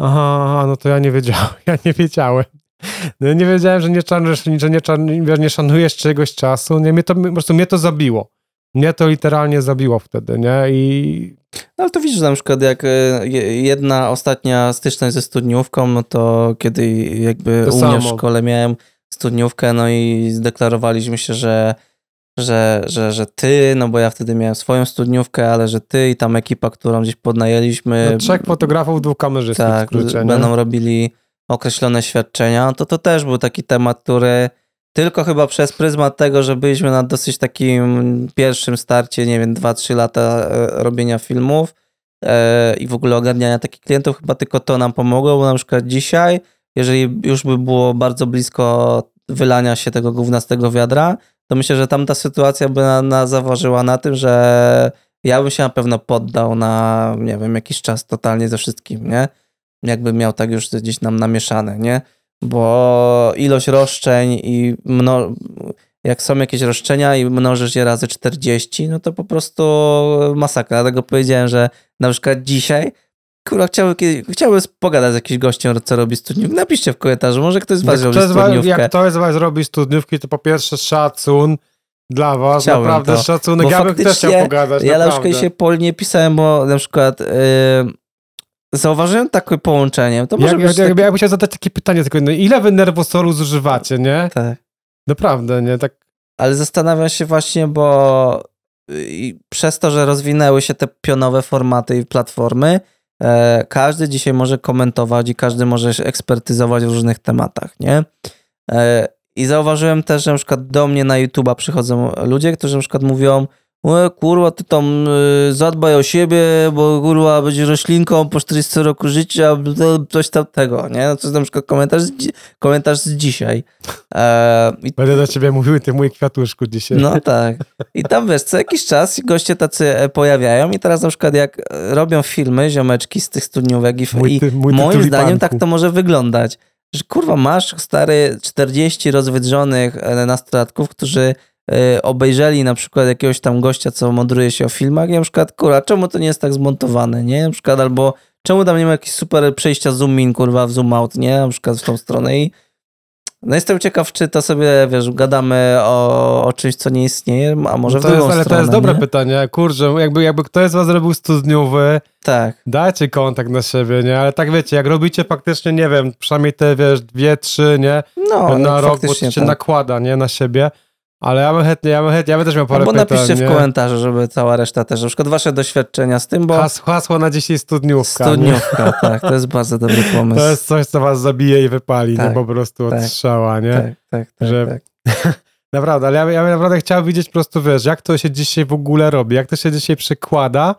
Aha no to ja nie wiedziałem, ja nie wiedziałem. No, nie wiedziałem, że nie, szanujesz, że nie, wiesz, nie szanujesz czegoś czasu. Nie, mnie to, po prostu mnie to zabiło. Mnie to literalnie zabiło wtedy, nie? I no ale to widzisz, na przykład jak e, jedna ostatnia styczność ze studniówką, no to kiedy jakby to u mnie w szkole miałem studniówkę, no i zdeklarowaliśmy się, że, że, że, że ty, no bo ja wtedy miałem swoją studniówkę, ale że ty i tam ekipa, którą gdzieś podnajęliśmy. No, trzech fotografów, dwóch kamerzystów. Tak, skrócie, będą robili określone świadczenia, to to też był taki temat, który tylko chyba przez pryzmat tego, że byliśmy na dosyć takim pierwszym starcie, nie wiem, 2-3 lata e, robienia filmów e, i w ogóle ogarniania takich klientów, chyba tylko to nam pomogło, bo na przykład dzisiaj, jeżeli już by było bardzo blisko wylania się tego gówna wiadra, to myślę, że tamta sytuacja by na, na zaważyła na tym, że ja bym się na pewno poddał na, nie wiem, jakiś czas totalnie ze wszystkim, nie? Jakby miał tak już gdzieś nam namieszane, nie? bo ilość roszczeń i mno... jak są jakieś roszczenia i mnożysz je razy 40, no to po prostu masakra. Dlatego powiedziałem, że na przykład dzisiaj Kurwa, chciałbym, chciałbym pogadać z jakimś gościem, co robi studniówkę. Napiszcie w komentarzu, może ktoś z was jak robi studniówkę. Jak ktoś z was robi studniówki, to po pierwsze szacun dla was, Chciałbym naprawdę to. szacunek. Ja bym też chciał pogadać, Ja naprawdę. na przykład się polnie pisałem, bo na przykład... Yy, Zauważyłem takie połączenie. To może jak, być jak, taki... ja bym chciał zadać takie pytanie, tylko, no ile wy nerwosolu zużywacie, nie? Tak. Naprawdę, nie? Tak. Ale zastanawiam się właśnie, bo przez to, że rozwinęły się te pionowe formaty i platformy, e, każdy dzisiaj może komentować i każdy może ekspertyzować w różnych tematach, nie? E, I zauważyłem też, że na przykład do mnie na YouTube'a przychodzą ludzie, którzy na przykład mówią, e, kurwa, ty tam y, zadbaj o siebie, bo kurwa będzie roślinką po 40 roku życia, coś tam tego, nie? No to jest na przykład komentarz z, komentarz z dzisiaj. E, i... Będę do ciebie mówił, ty mój kwiatuszku dzisiaj. No tak. I tam wiesz, co jakiś czas goście tacy e, pojawiają i teraz na przykład jak robią filmy, ziomeczki z tych studniówek i, mój ty, mój i moim zdaniem tak to może wyglądać, że kurwa masz stary 40 rozwydrzonych e, nastolatków, którzy obejrzeli na przykład jakiegoś tam gościa, co modruje się o filmach i na przykład, kurwa, czemu to nie jest tak zmontowane, nie? Na przykład, albo czemu tam nie ma jakiegoś super przejścia zoom in, kurwa, w zoom out, nie? Na przykład w tą stronę i no jestem ciekaw, czy to sobie, wiesz, gadamy o, o czymś, co nie istnieje, a może no to w drugą jest, Ale stronę, to jest dobre nie? pytanie, kurczę, jakby, jakby ktoś z was robił studniowy, tak. dajcie kontakt na siebie, nie? Ale tak wiecie, jak robicie faktycznie, nie wiem, przynajmniej te, wiesz, dwie, trzy, nie? No, na rok, bo się tak. nakłada, nie? Na siebie ale ja bym chętnie, ja bym chętnie, ja bym też miał parę Albo napiszcie w komentarzu, żeby cała reszta też, na przykład wasze doświadczenia z tym, bo... Has, hasło na dzisiaj studniówka. Studniówka, tak, to jest bardzo dobry pomysł. To jest coś, co was zabije i wypali, tak, nie po prostu tak, od strzała, nie? Tak, tak, tak. Że... tak. naprawdę, ale ja, ja naprawdę chciałem widzieć po prostu, wiesz, jak to się dzisiaj w ogóle robi, jak to się dzisiaj przekłada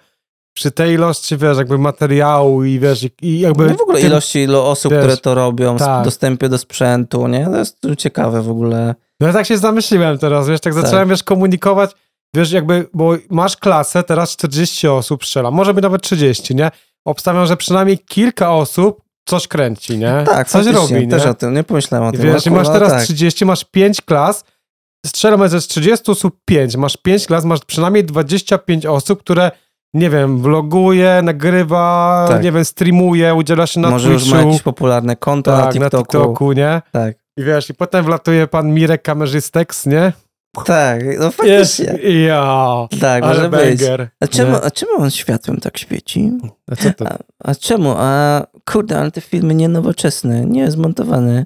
przy tej ilości, wiesz, jakby materiału i wiesz, i jakby... No w ogóle ilości ilo osób, wiesz, które to robią, tak. dostępie do sprzętu, nie? To jest ciekawe w ogóle. No ja tak się zamyśliłem teraz, wiesz, tak, tak. zacząłem, wiesz, komunikować, wiesz, jakby, bo masz klasę, teraz 40 osób strzela, może być nawet 30, nie? Obstawiam, że przynajmniej kilka osób coś kręci, nie? Tak, coś robi, nie? też o tym, nie pomyślałem o tym. Wiesz, masz teraz tak. 30, masz 5 klas, strzelam ze 30 osób 5, masz 5 klas, masz przynajmniej 25 osób, które nie wiem, vloguje, nagrywa, Tak. nie wiem, streamuje, udziela się na Może już Twitchu. ma jakieś popularne konto tak, na TikToku. na TikToku, nie? Tak. I wiesz, i potem wlatuje pan Mirek Kamerzystex, nie? Tak, no Jest, faktycznie. ja, Tak, ale może być. banger. A czemu, Nie? a czemu on światłem tak świeci? A co to? A, a czemu? A kurde, ale te filmy nie nowoczesne, nie zmontowane.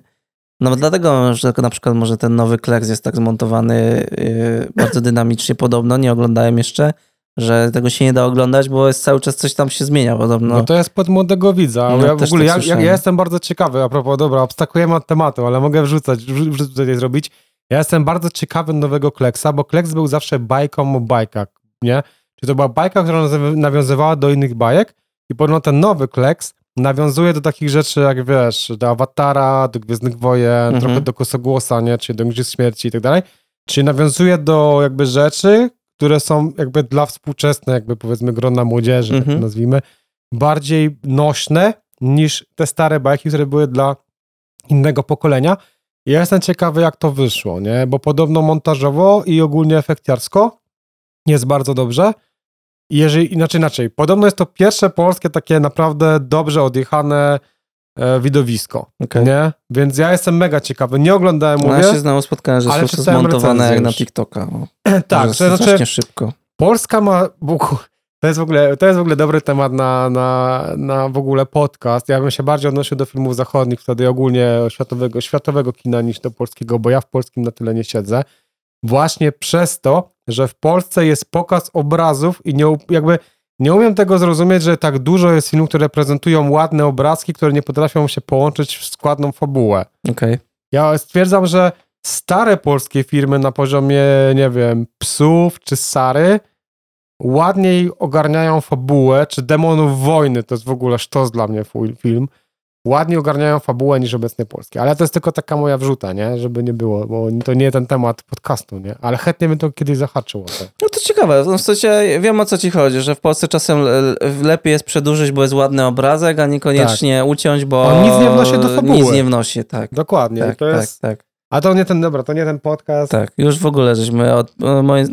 No dlatego, że na przykład może ten nowy Kleks jest tak zmontowany yy, bardzo dynamicznie podobno, nie oglądałem jeszcze, że tego się nie da oglądać, bo jest cały czas coś tam się zmienia podobno. No to jest pod młodego widza. No, ja w też ogóle, tak ja, ja, jestem bardzo ciekawy, a propos, dobra, abstrakujemy od tematu, ale mogę wrzucać, wrzu- wrzucać zrobić. Ja jestem bardzo ciekawy nowego Kleksa, bo Kleks był zawsze bajką o bajkach, nie? Czyli to była bajka, która nawiązywała do innych bajek i podobno ten nowy Kleks nawiązuje do takich rzeczy, jak wiesz, do Awatara, do Gwiezdnych Wojen, Mhm. trochę do Kosogłosa, nie? Czyli do Igrzysk Śmierci i tak dalej. Czyli nawiązuje do jakby rzeczy, które są jakby dla współczesnej, jakby powiedzmy grona młodzieży, tak Mhm. to nazwijmy, bardziej nośne niż te stare bajki, które były dla innego pokolenia. I ja jestem ciekawy, jak to wyszło, nie? Bo podobno montażowo i ogólnie efekciarsko jest bardzo dobrze. I Jeżeli, inaczej, inaczej, podobno jest to pierwsze polskie takie naprawdę dobrze odjechane e, widowisko, Okej. nie? Więc ja jestem mega ciekawy. Nie oglądałem, No, mówię. ja się znowu spotkałem, że są zmontowane jak na. TikToka. No. tak, to znaczy, szybko. Polska ma. To jest, w ogóle, to jest w ogóle dobry temat na, na, na w ogóle podcast. Ja bym się bardziej odnosił do filmów zachodnich, wtedy ogólnie światowego, światowego kina niż do polskiego, bo ja w polskim na tyle nie siedzę. Właśnie przez to, że w Polsce jest pokaz obrazów i nie, jakby nie umiem tego zrozumieć, że tak dużo jest filmów, które prezentują ładne obrazki, które nie potrafią się połączyć w składną fabułę. Okej. Ja stwierdzam, że stare polskie firmy na poziomie, nie wiem, psów czy Sary ładniej ogarniają fabułę, czy demonów wojny, to jest w ogóle sztos dla mnie film, ładniej ogarniają fabułę niż obecnie polskie. Ale to jest tylko taka moja wrzuta, nie? Żeby nie było, bo to nie ten temat podcastu, nie? Ale chętnie bym to kiedyś zahaczył. No to ciekawe, no w sensie wiem o co ci chodzi, że w Polsce czasem le- lepiej jest przedłużyć, bo jest ładny obrazek, a niekoniecznie uciąć, bo On nic nie wnosi do fabuły. Nic nie wnosi, tak. Dokładnie. Tak, to tak, jest... tak, A to nie ten, dobra, to nie ten podcast. tak. Już w ogóle żeśmy od... Moje...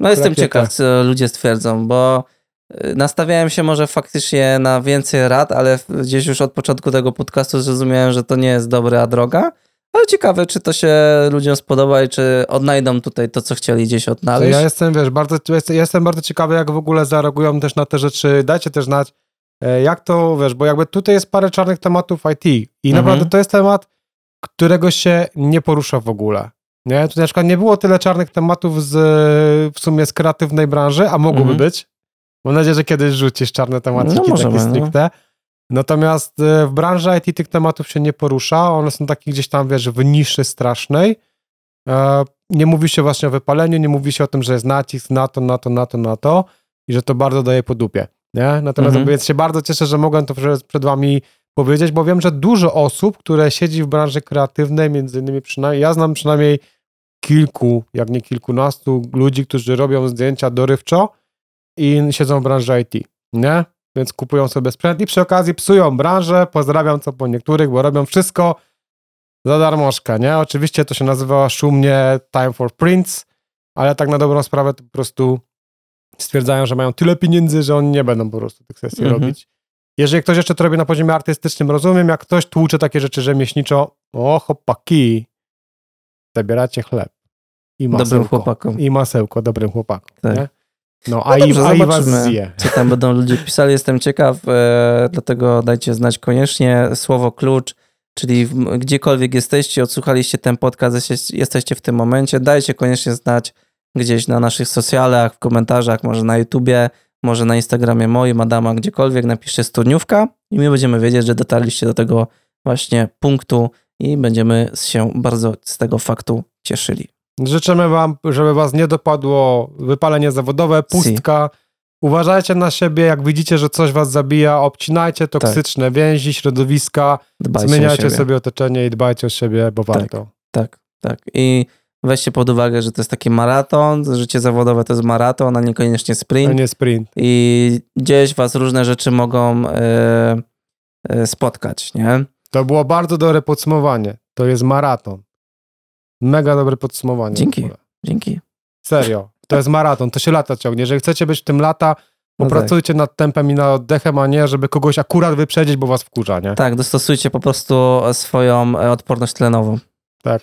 No jestem ciekaw, co ludzie stwierdzą, bo nastawiałem się może faktycznie na więcej rad, ale gdzieś już od początku tego podcastu zrozumiałem, że to nie jest dobra droga. Ale ciekawe, czy to się ludziom spodoba i czy odnajdą tutaj to, co chcieli gdzieś odnaleźć. ja jestem, wiesz, bardzo, jestem, bardzo ciekawy, jak w ogóle zareagują też na te rzeczy. Dajcie też znać, e, jak to, wiesz, bo jakby tutaj jest parę czarnych tematów IT i Mhm. naprawdę to jest temat, którego się nie porusza w ogóle. Nie? Tutaj na przykład nie było tyle czarnych tematów z, w sumie z kreatywnej branży, a mogłoby Mhm. być. Mam nadzieję, że kiedyś rzucisz czarne tematy, No, takie możemy, no. stricte. Natomiast e, w branży IT tych tematów się nie porusza. One są takie gdzieś tam, wiesz, w niszy strasznej. E, Nie mówi się właśnie o wypaleniu, nie mówi się o tym, że jest nacisk na to, na to, na to, na to i że to bardzo daje po dupie. Nie? Natomiast Mhm. więc się bardzo cieszę, że mogłem to przed, przed wami powiedzieć, bo wiem, że dużo osób, które siedzi w branży kreatywnej, między innymi przynajmniej, ja znam przynajmniej kilku, jak nie kilkunastu ludzi, którzy robią zdjęcia dorywczo i siedzą w branży IT, nie? Więc kupują sobie sprzęt i przy okazji psują branżę, pozdrawiam co po niektórych, bo robią wszystko za darmożkę, nie? Oczywiście to się nazywa szumnie Time for Prints, ale tak na dobrą sprawę to po prostu stwierdzają, że mają tyle pieniędzy, że oni nie będą po prostu tych sesji Mhm. robić. Jeżeli ktoś jeszcze to robi na poziomie artystycznym, rozumiem, jak ktoś tłucze takie rzeczy rzemieślniczo, o chłopaki, zabieracie chleb i Dobrym masełko. chłopakom. I masełko dobrym chłopakom, Tak. No, No a, i, dobrze, i was zje. co tam będą ludzie pisali. Jestem ciekaw, e, dlatego dajcie znać koniecznie słowo klucz, czyli w, gdziekolwiek jesteście, odsłuchaliście ten podcast, jesteście, jesteście w tym momencie, dajcie koniecznie znać gdzieś na naszych socjalach, w komentarzach, może na YouTubie, może na Instagramie moim, Adama, gdziekolwiek, napiszcie studniówka i my będziemy wiedzieć, że dotarliście do tego właśnie punktu i będziemy się bardzo z tego faktu cieszyli. Życzymy wam, żeby was nie dopadło wypalenie zawodowe, pustka. Uważajcie na siebie, jak widzicie, że coś was zabija, obcinajcie toksyczne więzi, środowiska, Dbajcie zmieniajcie sobie otoczenie i dbajcie o siebie, bo Tak. warto. Tak, tak. I weźcie pod uwagę, że to jest taki maraton, życie zawodowe to jest maraton, a niekoniecznie A sprint. nie sprint. I gdzieś was różne rzeczy mogą e, e, spotkać, nie? To było bardzo dobre podsumowanie. To jest maraton. Mega dobre podsumowanie. Dzięki. Dzięki. Serio. To jest maraton, to się lata ciągnie. Jeżeli chcecie być w tym lata, No Popracujcie nad tempem i nad oddechem, a nie, żeby kogoś akurat wyprzedzić, bo was wkurza, nie? Tak, dostosujcie po prostu swoją e, odporność tlenową. Tak.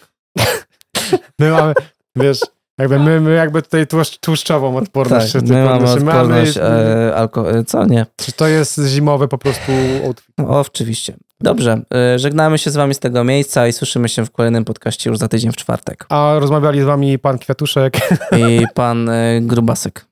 My mamy, wiesz, jakby my, my jakby tutaj tłuszcz, tłuszczową odporność. Tak, my mamy odporność. e, alko... e, Co? Nie. Czy to jest zimowy po prostu outfit? No, oczywiście. Dobrze, e, żegnamy się z wami z tego miejsca i słyszymy się w kolejnym podcaście już za tydzień w czwartek. A rozmawiali z wami pan Kwiatuszek I pan Grubasek.